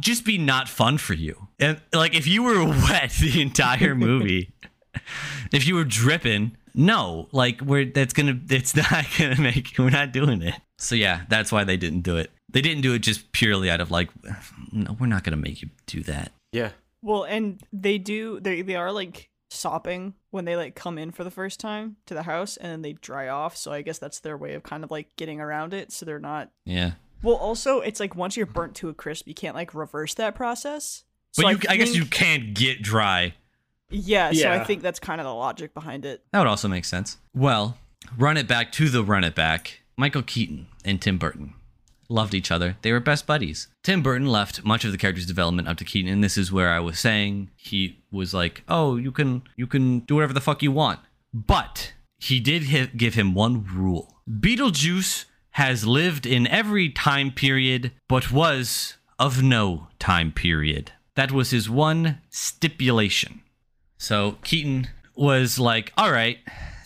just be not fun for you. And like if you were wet the entire movie, if you were dripping, no, like we're that's gonna it's not gonna make we're not doing it. So yeah, that's why they didn't do it. They didn't do it just purely out of like, no, we're not gonna make you do that. Yeah. Well, and they do they they are like sopping when they like come in for the first time to the house and then they dry off. So I guess that's their way of kind of like getting around it so they're not Yeah. Well, also it's like once you're burnt to a crisp, you can't like reverse that process. But you, I, guess you can't get dry. Yeah, so I think that's kind of the logic behind it. That would also make sense. Well, run it back to the run it back. Michael Keaton and Tim Burton loved each other. They were best buddies. Tim Burton left much of the character's development up to Keaton, and this is where I was saying he was like, "Oh, you can you can do whatever the fuck you want," but he did hi- give him one rule: Beetlejuice has lived in every time period, but was of no time period. That was his one stipulation. So Keaton was like, all right,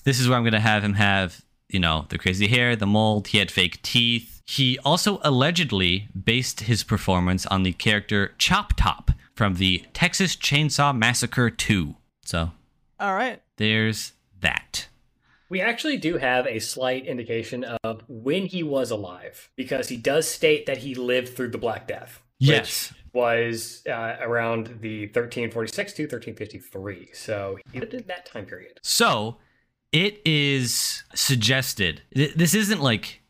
this is where I'm going to have him have, you know, the crazy hair, the mold. He had fake teeth. He also allegedly based his performance on the character Chop Top from the Texas Chainsaw Massacre 2. So All right. there's that. We actually do have a slight indication of when he was alive because he does state that he lived through the Black Death. which Yes. Was uh, around the 1346 to 1353. So he lived in that time period. So it is suggested. th- This isn't like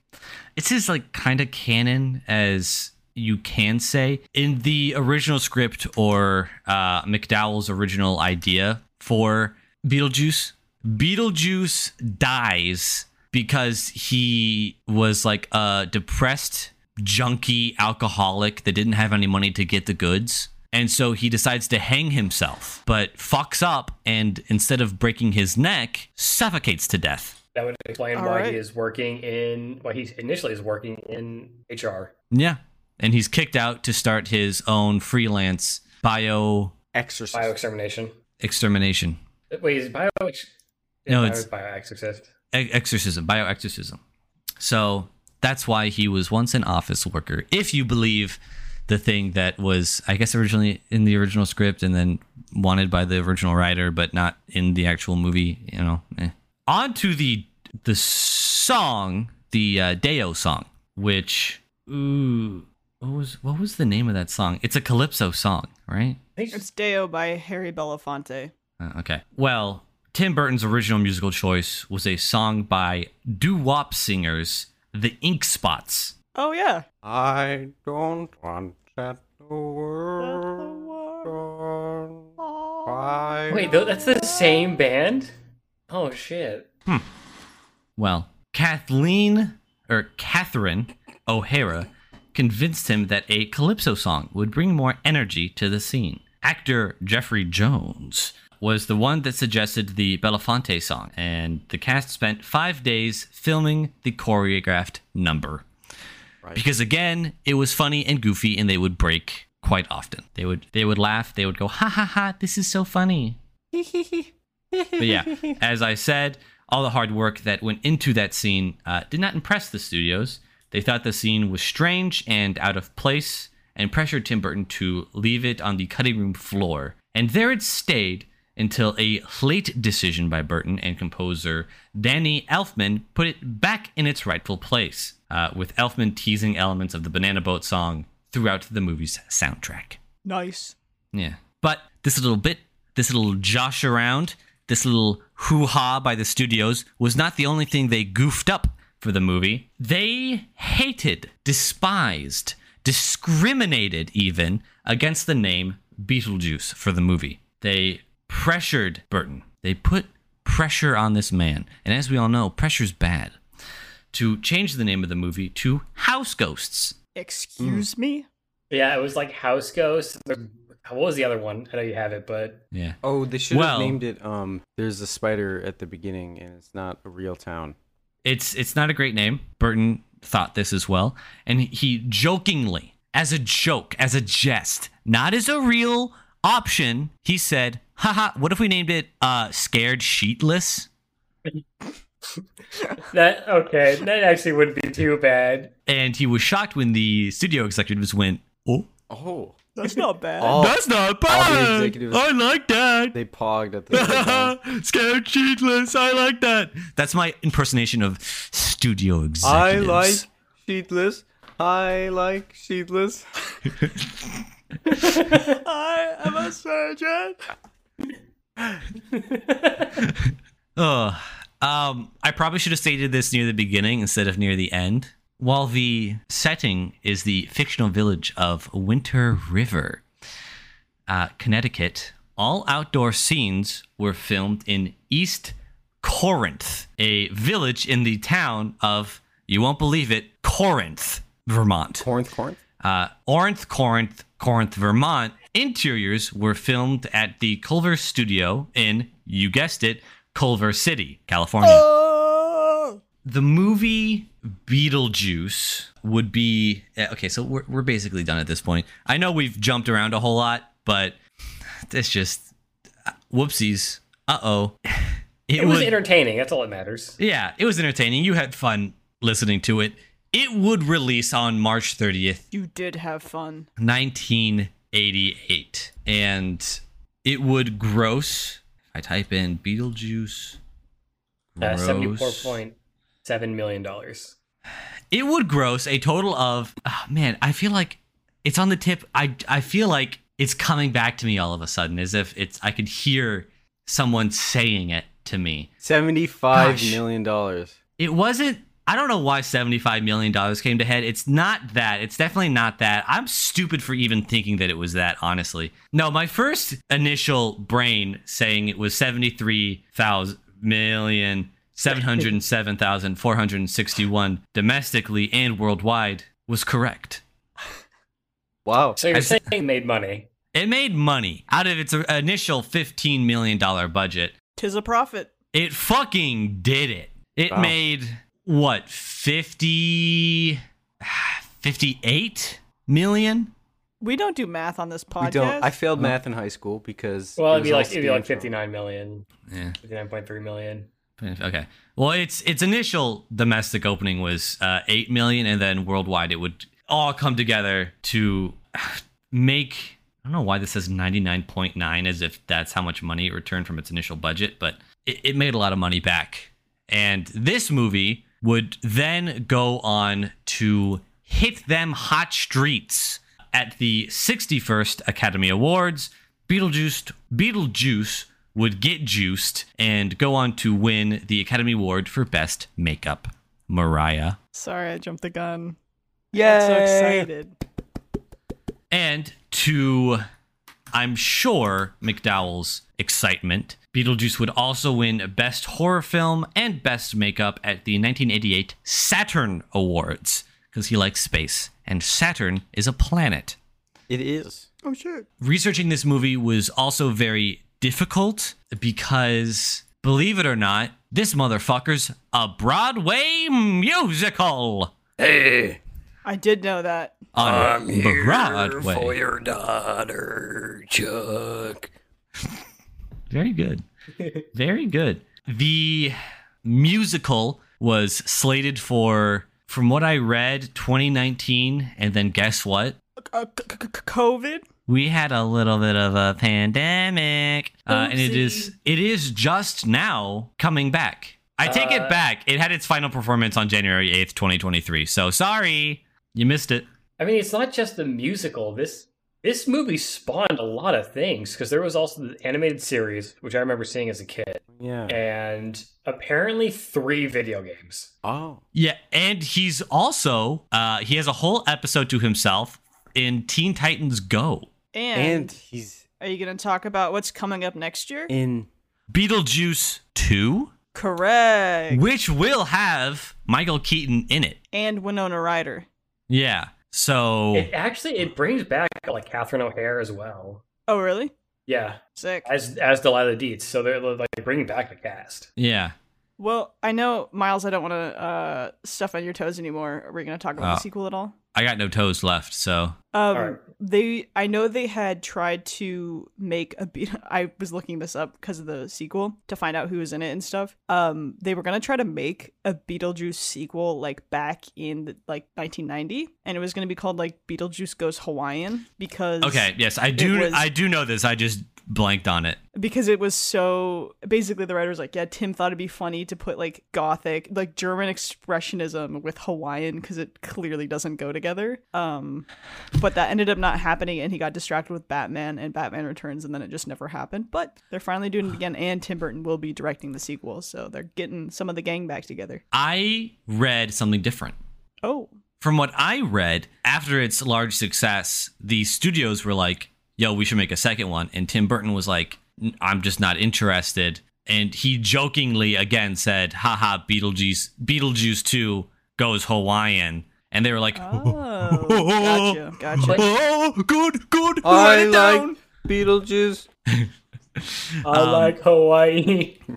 it's as like kind of canon as you can say in the original script or uh, McDowell's original idea for Beetlejuice. Beetlejuice dies because he was like a depressed junkie alcoholic that didn't have any money to get the goods. And so he decides to hang himself, but fucks up and instead of breaking his neck, suffocates to death. That would explain All why right. he is working in, why he initially is working in HR. Yeah. And he's kicked out to start his own freelance bio Exorcist. Bio extermination. extermination, Wait, is it bio? No, it's- bio exorcist. e- exorcism, bio exorcism. So that's why he was once an office worker. If you believe the thing that was, I guess, originally in the original script and then wanted by the original writer, but not in the actual movie, you know. Eh. On to the the song, the uh, Day-O song, which ooh, what was what was the name of that song? It's a calypso song, right? It's Day-O by Harry Belafonte. Uh, okay. Well, Tim Burton's original musical choice was a song by doo wop singers, the Ink Spots. Oh yeah. I don't want that the world on Wait, tho- that's the same band? Oh shit. Hmm. Well, Kathleen or Catherine O'Hara convinced him that a calypso song would bring more energy to the scene. Actor Jeffrey Jones was the one that suggested the Belafonte song, and the cast spent five days filming the choreographed number. Because again, it was funny and goofy, and they would break quite often. They would they would laugh. They would go, "Ha ha ha! This is so funny." but yeah, as I said, all the hard work that went into that scene uh, did not impress the studios. They thought the scene was strange and out of place, and pressured Tim Burton to leave it on the cutting room floor. And there it stayed until a late decision by Burton and composer Danny Elfman put it back in its rightful place, uh, with Elfman teasing elements of the Banana Boat song throughout the movie's soundtrack. Nice. Yeah. But this little bit, this little josh around, this little hoo ha by the studios was not the only thing they goofed up for the movie. They hated, despised, discriminated even against the name Beetlejuice for the movie. They pressured Burton. They put pressure on this man. And as we all know, pressure's bad. To change the name of the movie to House Ghosts. Excuse me? Yeah, it was like House Ghosts. What was the other one? I know you have it, but Yeah. Oh, they should Well- have named it. Um, there's a spider at the beginning, and it's not a real town. It's it's not a great name. Burton thought this as well, and he jokingly, as a joke, as a jest, not as a real option, he said, "Haha, what if we named it uh Scared Sheetless?" that okay, that actually wouldn't be too bad. And he was shocked when the studio executives went, "Oh, Oh, That's not bad. all, that's not bad. I like that." they pogged at the. Scared Sheetless. I like that. That's my impersonation of studio executives. I like sheetless. I like sheetless. I am a surgeon. Oh, um, I probably should have stated this near the beginning instead of near the end. While the setting is the fictional village of Winter River, uh, Connecticut, all outdoor scenes were filmed in East Corinth, a village in the town of, you won't believe it, Corinth, Vermont. Corinth, Corinth. Uh, Orinth, Corinth, Corinth, Vermont. Interiors were filmed at the Culver Studio in, you guessed it, Culver City, California. The movie Beetlejuice would be eh, okay. So we're we're basically done at this point. I know we've jumped around a whole lot, but it's just whoopsies. Uh oh. It was entertaining. That's all that matters. Yeah, it was entertaining. You had fun listening to it. It would release on March 30th, You did have fun. 1988. And it would gross, if I type in Beetlejuice, Uh, Seventy-four point seven million dollars. it would gross a total of, ah, man, I feel like it's on the tip. I, I feel like it's coming back to me all of a sudden as if it's, I could hear someone saying it to me. Seventy-five Gosh. million dollars. It wasn't. I don't know why $75 million came to head. It's not that. It's definitely not that. I'm stupid for even thinking that it was that, honestly. No, my first initial brain saying it was 73,000 million. 707,461 domestically and worldwide was correct. Wow. So you're I saying it made money? It made money out of its initial $15 million budget. Tis a profit. It fucking did it. It Wow. made what 50 58 million? We don't do math on this podcast. We don't. I failed math in high school because. Well, it it'd be like all it'd be like fifty-nine million, Yeah. fifty-nine point three million. Okay. Well, its its initial domestic opening was uh, 8 million and then worldwide it would all come together to make I don't know why this says 99.9 as if that's how much money it returned from its initial budget, but it, it made a lot of money back. And this movie would then go on to hit them hot streets at the 61st Academy Awards. Beetlejuice Beetlejuice would get juiced and go on to win the Academy Award for Best Makeup. Mariah. Sorry, I jumped the gun. Yeah. I'm so excited. And to, I'm sure, McDowell's excitement, Beetlejuice would also win Best Horror Film and Best Makeup at the 1988 Saturn Awards because he likes space, and Saturn is a planet. It is. Oh sure. Researching this movie was also very difficult because, believe it or not, this motherfucker's a Broadway musical Hey, I did know that. on I'm here Broadway. for your daughter, Chuck. Very good. Very good. The musical was slated for, from what I read, 2019. And then guess what? Uh, COVID. We had a little bit of a pandemic. Uh, and it is it is just now coming back. I take it Uh, back. It had its final performance on January 8th, 2023. So sorry. You missed it. I mean, it's not just the musical. This this movie spawned a lot of things because there was also the animated series, which I remember seeing as a kid, Yeah. and apparently three video games. Oh. Yeah, and he's also uh he has a whole episode to himself in Teen Titans Go. And, And he's are you going to talk about what's coming up next year? in. Beetlejuice 2, Correct. which will have Michael Keaton in it. And Winona Ryder. Yeah. So It actually it brings back like Catherine O'Hara as well. Oh, really? Yeah, Sick. as as Delilah Dietz. So they're like bringing back the cast. yeah. Well, I know, Miles, I don't want to uh, stuff on your toes anymore. Are we going to talk about Oh. the sequel at all? I got no toes left, so Um, Alright. they, I know they had tried to make a beat. I was looking this up because of the sequel to find out who was in it and stuff. Um, they were gonna try to make a Beetlejuice sequel like back in the, like 1990, and it was gonna be called like Beetlejuice Goes Hawaiian because Okay, yes, I do was- I do know this. I just blanked on it. because it was so basically the writer was like yeah tim thought it'd be funny to put like gothic like german expressionism with hawaiian because it clearly doesn't go together um but that ended up not happening and he got distracted with batman and batman returns and then it just never happened but they're finally doing it again and tim burton will be directing the sequel so they're getting some of the gang back together I read something different. oh From what I read, after its large success, the studios were like, yo, we should make a second one. And Tim Burton was like, I'm just not interested. And he jokingly again said, haha, Beetlejuice, Beetlejuice 2 goes Hawaiian. And they were like, oh gotcha gotcha oh, good, good, I write it like down. Beetlejuice. I Um, like Hawaii.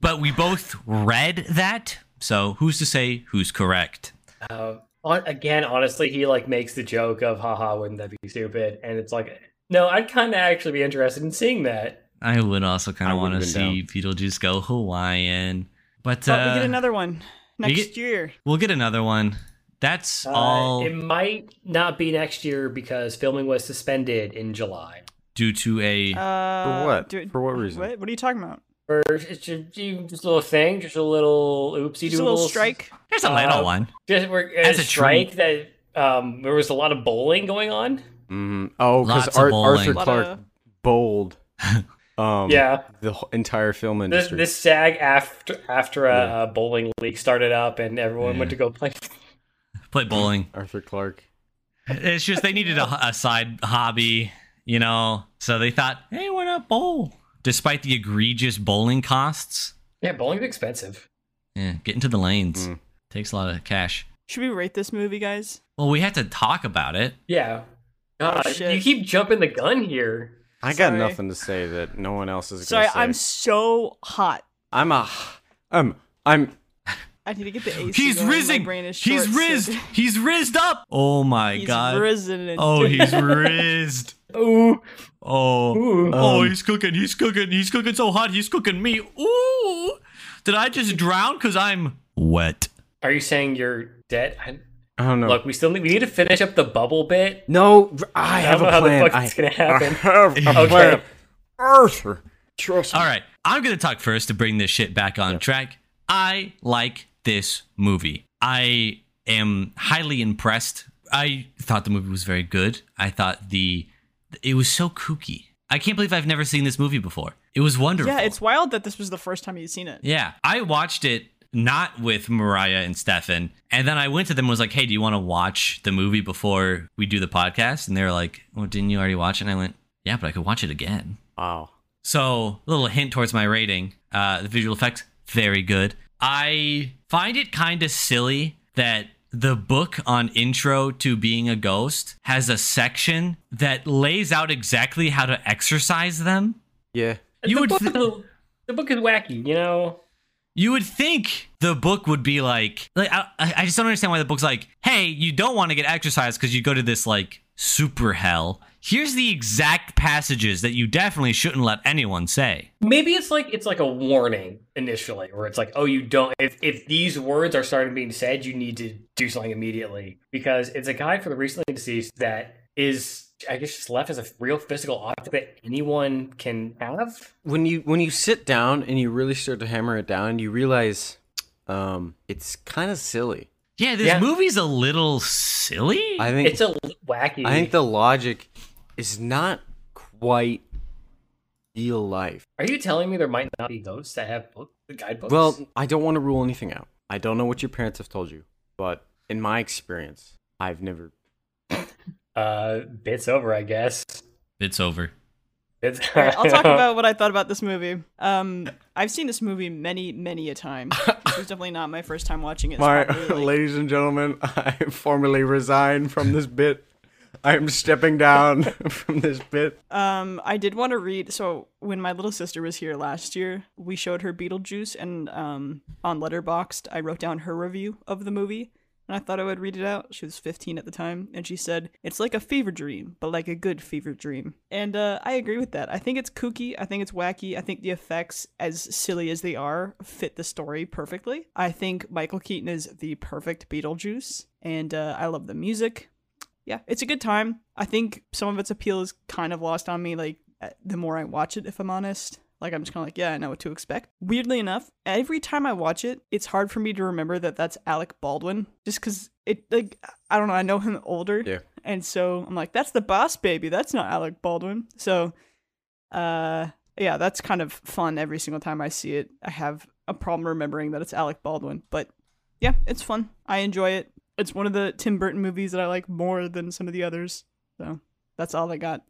But we both read that. So who's to say who's correct? Uh, on, again, honestly, he like makes the joke of "haha, wouldn't that be stupid?" And it's like, no, I'd kind of actually be interested in seeing that. I would also kind of want to see been Beetlejuice go Hawaiian. But, but uh, we get another one next get- year we'll get another one. That's Uh, all It might not be next year because filming was suspended in July. due to a. uh, what? do- For what reason? what, what are you talking about Or it's just, just a little thing, just a little oopsie just a little strike there's a little uh, one. Just we're, As a a strike that um, there was a lot of bowling going on. Hmm Oh, because Ar- Arthur Lot Clarke of- bowled. Um, Yeah. the entire film This, industry. this SAG-AFTRA after a, Yeah. uh bowling league started up and everyone went to go play. Play bowling. Arthur Clarke. it's just they needed a, a side hobby, you know. So they thought, hey, why not bowl? Despite the egregious bowling costs, Yeah, bowling's expensive. yeah, get into the lanes Mm. takes a lot of cash. should we rate this movie guys Well, we had to talk about it. Yeah. God, Oh, shit. you keep jumping the gun here. I got Sorry. nothing to say that no one else is sorry gonna say. i'm so hot I'm a. I'm. I'm. I need to get the AC. He's going. My rizzing. brain is He's short, so- rizzed. He's rizzed up. Oh my god. He's god. risen. and- Oh, he's rizzed. Ooh. Oh, Ooh. oh, Um, he's cooking. He's cooking. He's cooking so hot. He's cooking me. Ooh, did I just drown because I'm wet? Are you saying you're dead? I, I don't know. Look, we still need, we need to finish up the bubble bit. no, I I have don't a know how the plan. fuck I, it's gonna happen. I happen. have a Okay. plan. Arthur, trust me. All right, I'm gonna talk first to bring this shit back on track. I like this movie. I am highly impressed. I thought the movie was very good. I thought the it was so kooky. I can't believe I've never seen this movie before. It was wonderful. yeah, it's wild that this was the first time you'd seen it. Yeah, I watched it not with Mariah and Stefan, and then I went to them and was like, "Hey, do you want to watch the movie before we do the podcast?" And they were like, "Well, didn't you already watch it?" And I went, "Yeah, but I could watch it again." Wow. So, a little hint towards my rating. Uh, the visual effects very good. I find it kind of silly that the book on intro to being a ghost has a section that lays out exactly how to exercise them. Yeah. You the would book, th- is- the book is wacky, you know. You would think the book would be like, like I, I just don't understand why the book's like, hey, you don't want to get exercise because you go to this like super hell. Here's the exact passages that you definitely shouldn't let anyone say. Maybe it's like it's like a warning initially, where it's like, oh, you don't. If if these words are starting being said, you need to do something immediately because it's a guide for the recently deceased that is, I guess, just left as a real physical object that anyone can have. When you when you sit down and you really start to hammer it down, you realize um it's kind of silly. Yeah, this Yeah. movie's a little silly. I think It's a wacky. I think the logic is not quite real life. Are you telling me there might not be ghosts that have book the guidebooks? Well, I don't want to rule anything out. I don't know what your parents have told you, but in my experience, I've never. Uh, bits over, I guess. it's over. It's, All right, I'll talk about what I thought about this movie. Um, I've seen this movie many, many a time. This was definitely not my first time watching it. It's My like- ladies and gentlemen, I formally resign from this bit. I am stepping down from this bit. Um, I did want to read. So when my little sister was here last year, we showed her Beetlejuice, and um, on Letterboxd, I wrote down her review of the movie, and I thought I would read it out. She was 15 at the time, and she said it's like a fever dream, but like a good fever dream. And uh, I agree with that. I think it's kooky. I think it's wacky. I think the effects, as silly as they are, fit the story perfectly. I think Michael Keaton is the perfect Beetlejuice, and uh, I love the music yeah, it's a good time. I think some of its appeal is kind of lost on me. Like uh, the more I watch it, if I'm honest. Like, I'm just kind of like, yeah, I know what to expect. Weirdly enough, every time I watch it, it's hard for me to remember that that's Alec Baldwin, just because it, like, I don't know, I know him older. Yeah. And so I'm like, that's the boss baby. That's not Alec Baldwin. So, uh, yeah, that's kind of fun every single time I see it. I have a problem remembering that it's Alec Baldwin, but yeah, it's fun. I enjoy it. It's one of the Tim Burton movies that I like more than some of the others. So that's all I got.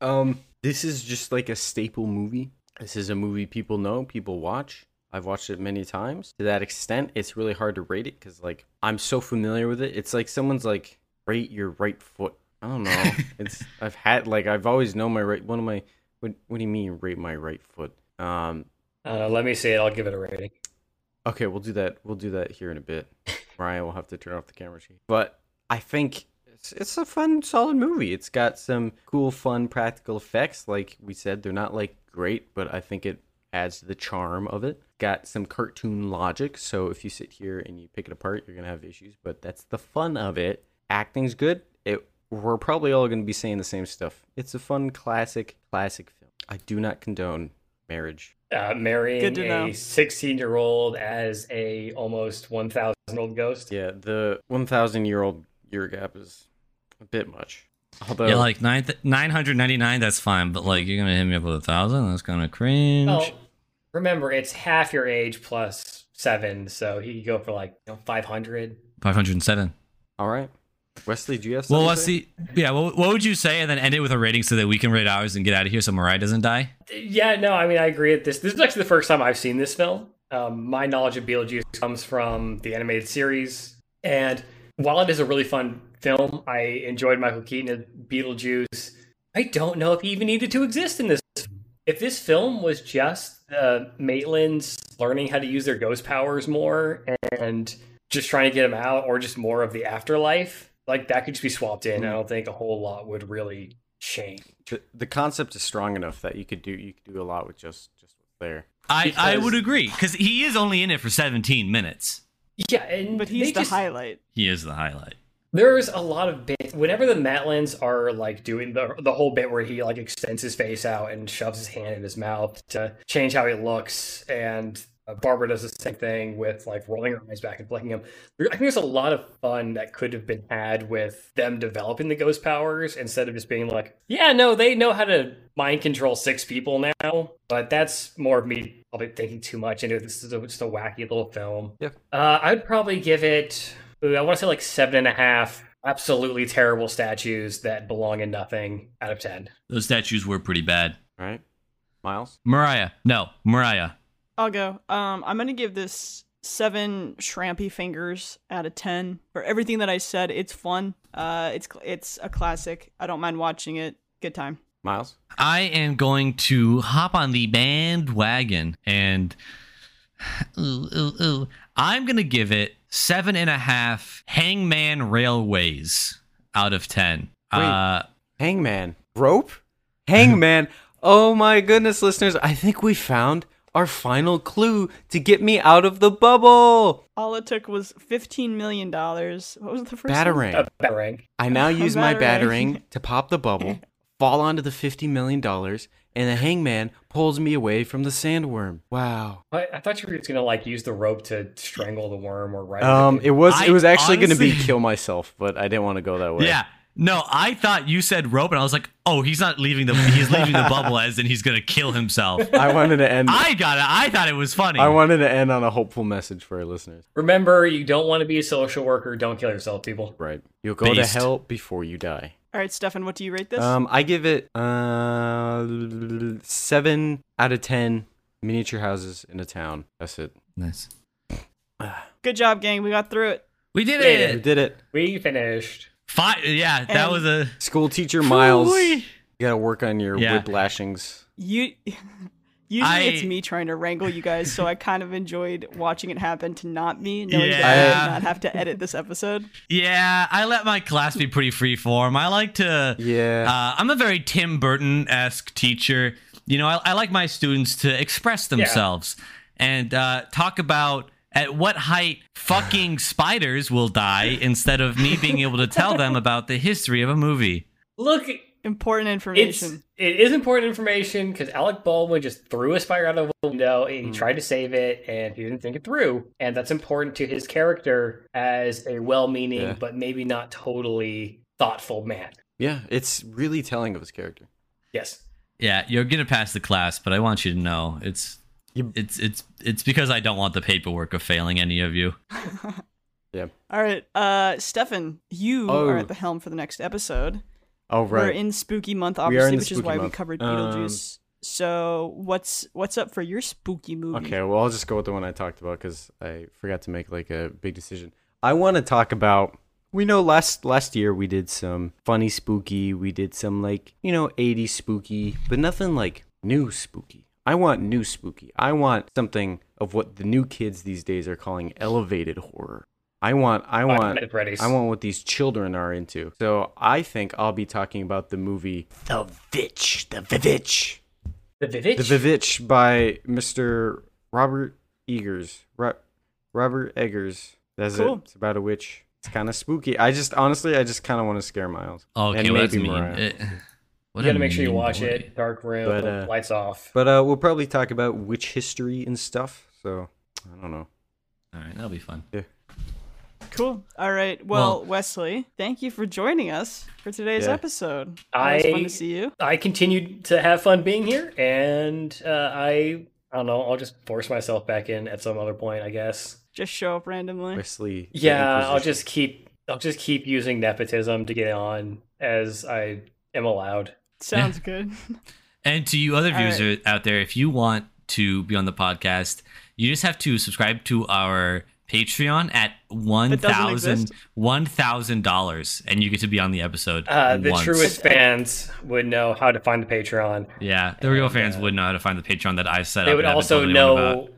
Um, this is just like a staple movie. This is a movie people know, people watch. I've watched it many times. To that extent, it's really hard to rate it because like I'm so familiar with it. It's like someone's like rate your right foot. I don't know. it's I've had like I've always known my right. One of my what What do you mean rate my right foot? Um. Uh, let me see it. I'll give it a rating. Okay, we'll do that. We'll do that here in a bit. Ryan will have to turn off the camera sheet. But I think it's, it's a fun, solid movie. It's got some cool, fun, practical effects. Like we said, they're not like great, but I think it adds to the charm of it. Got some cartoon logic, so if you sit here and you pick it apart, you're gonna have issues. But that's the fun of it. Acting's good. It we're probably all gonna be saying the same stuff. It's a fun, classic, classic film. I do not condone marriage. Uh, marrying Good to know. a 16 year old as a almost 1,000 year old ghost. Yeah, the 1,000 year old year gap is a bit much. Although, Yeah, like nine nine hundred ninety nine. That's fine, but like you're gonna hit me up with a thousand. That's kind of cringe. Well, remember, it's half your age plus seven, so he could go for like you know, 500. Five hundred and seven. all right. Wesley, do you have Well, something? let's to say? see. Yeah, what, what would you say, and then end it with a rating so that we can rate ours and get out of here so Mariah doesn't die? Yeah, no, I mean, I agree with this. This is actually the first time I've seen this film. Um, my knowledge of Beetlejuice comes from the animated series. And while it is a really fun film, I enjoyed Michael Keaton as Beetlejuice. I don't know if he even needed to exist in this. If this film was just uh, Maitland's learning how to use their ghost powers more and just trying to get them out, or just more of the afterlife, like that could just be swapped in. I don't think a whole lot would really change. the, the concept is strong enough that you could do you could do a lot with just just there. I, I would agree because he is only in it for 17 minutes. Yeah, and But they he's the just- highlight. He is the highlight. There's a lot of bits. Whenever the Maitlands are like doing the the whole bit where he like extends his face out and shoves his hand in his mouth to change how he looks, and Barbara does the same thing with like rolling her eyes back and blinking them. I think there's a lot of fun that could have been had with them developing the ghost powers instead of just being like, yeah, no, they know how to mind control six people now. But that's more of me probably thinking too much into it. This is a, just a wacky little film. Yeah. Uh, I'd probably give it. ooh, I want to say like seven and a half. Absolutely terrible statues that belong in nothing out of ten. Those statues were pretty bad. All right, Miles. Mariah, no, Mariah. I'll go. Um, I'm gonna give this seven shrampy fingers out of ten for everything that I said. It's fun. Uh, it's it's a classic. I don't mind watching it. Good time. Miles. I am going to hop on the bandwagon and ooh, ooh, ooh. I'm gonna give it seven and a half Hangman Railways out of ten. Wait. Uh, Hangman. Rope? Hangman. oh my goodness, listeners. I think we found our final clue to get me out of the bubble. All it took was fifteen million dollars. What was the first? one? Batarang. A batarang. I now use my Batarang. batarang to pop the bubble, fall onto the $50 million, and the hangman pulls me away from the sandworm. Wow. I, I thought you were just gonna like use the rope to strangle the worm or ride. Um, it. it was I it was actually going to be kill myself, but I didn't want to go that way. yeah. No, I thought you said rope, and I was like, "Oh, he's not leaving the he's leaving the bubble, as and he's gonna kill himself." I wanted to end. I got it. I thought it was funny. I wanted to end on a hopeful message for our listeners. Remember, you don't want to be a social worker. Don't kill yourself, people. Right. You'll go to hell before you die. All right, Stefan. What do you rate this? Um, I give it uh seven out of ten miniature houses in a town. That's it. nice. Good job, gang. We got through it. We did Yeah, We it. did it. We finished. Fi- yeah, that And- was a School teacher Miles. Ooh-wee. You gotta work on your Yeah. whiplashings. You. Usually I- it's me trying to wrangle you guys, so I kind of enjoyed watching it happen to not me, knowing that I Yeah. did not have to edit this episode. Yeah, I let my class be pretty free form. I like to. Yeah. Uh, I'm a very Tim Burton esque teacher. You know, I, I like my students to express themselves and uh, talk about at what height fucking spiders will die instead of me being able to tell them about the history of a movie. Look, Important information. it is important information because Alec Baldwin just threw a spider out of the window. and He hmm. tried to save it and he didn't think it through, and that's important to his character as a well-meaning Yeah. but maybe not totally thoughtful man. Yeah, it's really telling of his character. Yes. Yeah, you're gonna pass the class, but I want you to know it's You- it's it's it's because I don't want the paperwork of failing any of you. Yeah. All right, uh, Stefan, you Oh. are at the helm for the next episode. Oh right. We're in spooky month, obviously, which is spooky why we month. covered Um, Beetlejuice. so what's what's up for your spooky movie? Okay, well I'll just go with the one I talked about because I forgot to make like a big decision. I want to talk about. We know last last year we did some funny spooky. We did some like you know 80s spooky, but nothing like new spooky. I want new spooky. I want something of what the new kids these days are calling elevated horror. I want I want Nights at Freddy's. I want what these children are into. So I think I'll be talking about the movie The Vitch. The Vivitch. the Vivitch. The Vivitch by Mr. Robert Eggers. Ro- Robert Eggers. That's Cool. it. It's about a witch. It's kind of spooky. I just honestly, I just kind of want to scare Miles. Okay, And well, that's maybe mean. Mariah. Eh. It- what you gotta make sure you watch boy. it. Dark room, But, uh, lights off. But uh, we'll probably talk about witch history and stuff. So I don't know. All right, that'll be fun. Cool. All right. Well, Well- Wesley, thank you for joining us for today's Yeah. episode. It was fun I- to see you. I continued to have fun being here, and uh, I I don't know. I'll just force myself back in at some other point, I guess. Just show up randomly. Wesley. Yeah, I'll just keep I'll just keep using nepotism to get on as I am allowed. Sounds good. And to you other All viewers out there, if you want to be on the podcast, you just have to subscribe to our Patreon at one That doesn't thousand exist? one thousand dollars, and you get to be on the episode. Uh, the once. truest fans would know how to find the Patreon. Yeah, the real And, fans uh, would know how to find the Patreon that I've set They up. would also told know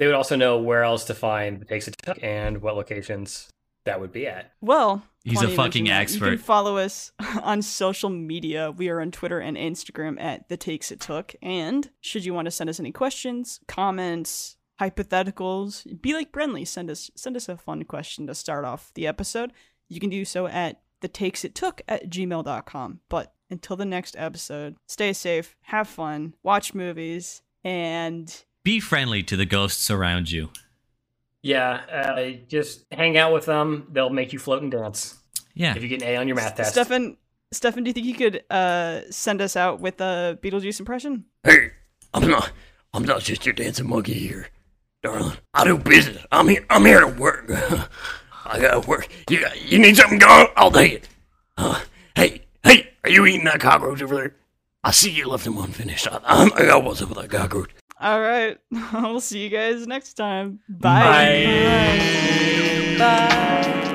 they would also know where else to find the takes it took and what locations that would be at. Well, He's a fucking mention that. You can expert. follow us on social media. We are on Twitter and Instagram at the takes it took. And should you want to send us any questions, comments, hypotheticals, be like Brenly. Send us send us a fun question to start off the episode. You can do so at the takes it took at gmail.com. But until the next episode, stay safe, have fun, watch movies, and Be friendly to the ghosts around you. Yeah, uh, just hang out with them. They'll make you float and dance Yeah. if you get an A on your math test. Stefan, Stefan, do you think you could uh, send us out with a Beetlejuice impression? Hey, I'm not. I'm not just your dancing monkey here, darling. I do business. I'm here. I'm here to work. I gotta work. You you need something going? I'll take it. Uh, hey, hey, are you eating that cockroach over there? I see you left him unfinished. I, I'm, I got what's up with that cockroach. All right. we'll see you guys next time. Bye. Bye. Bye.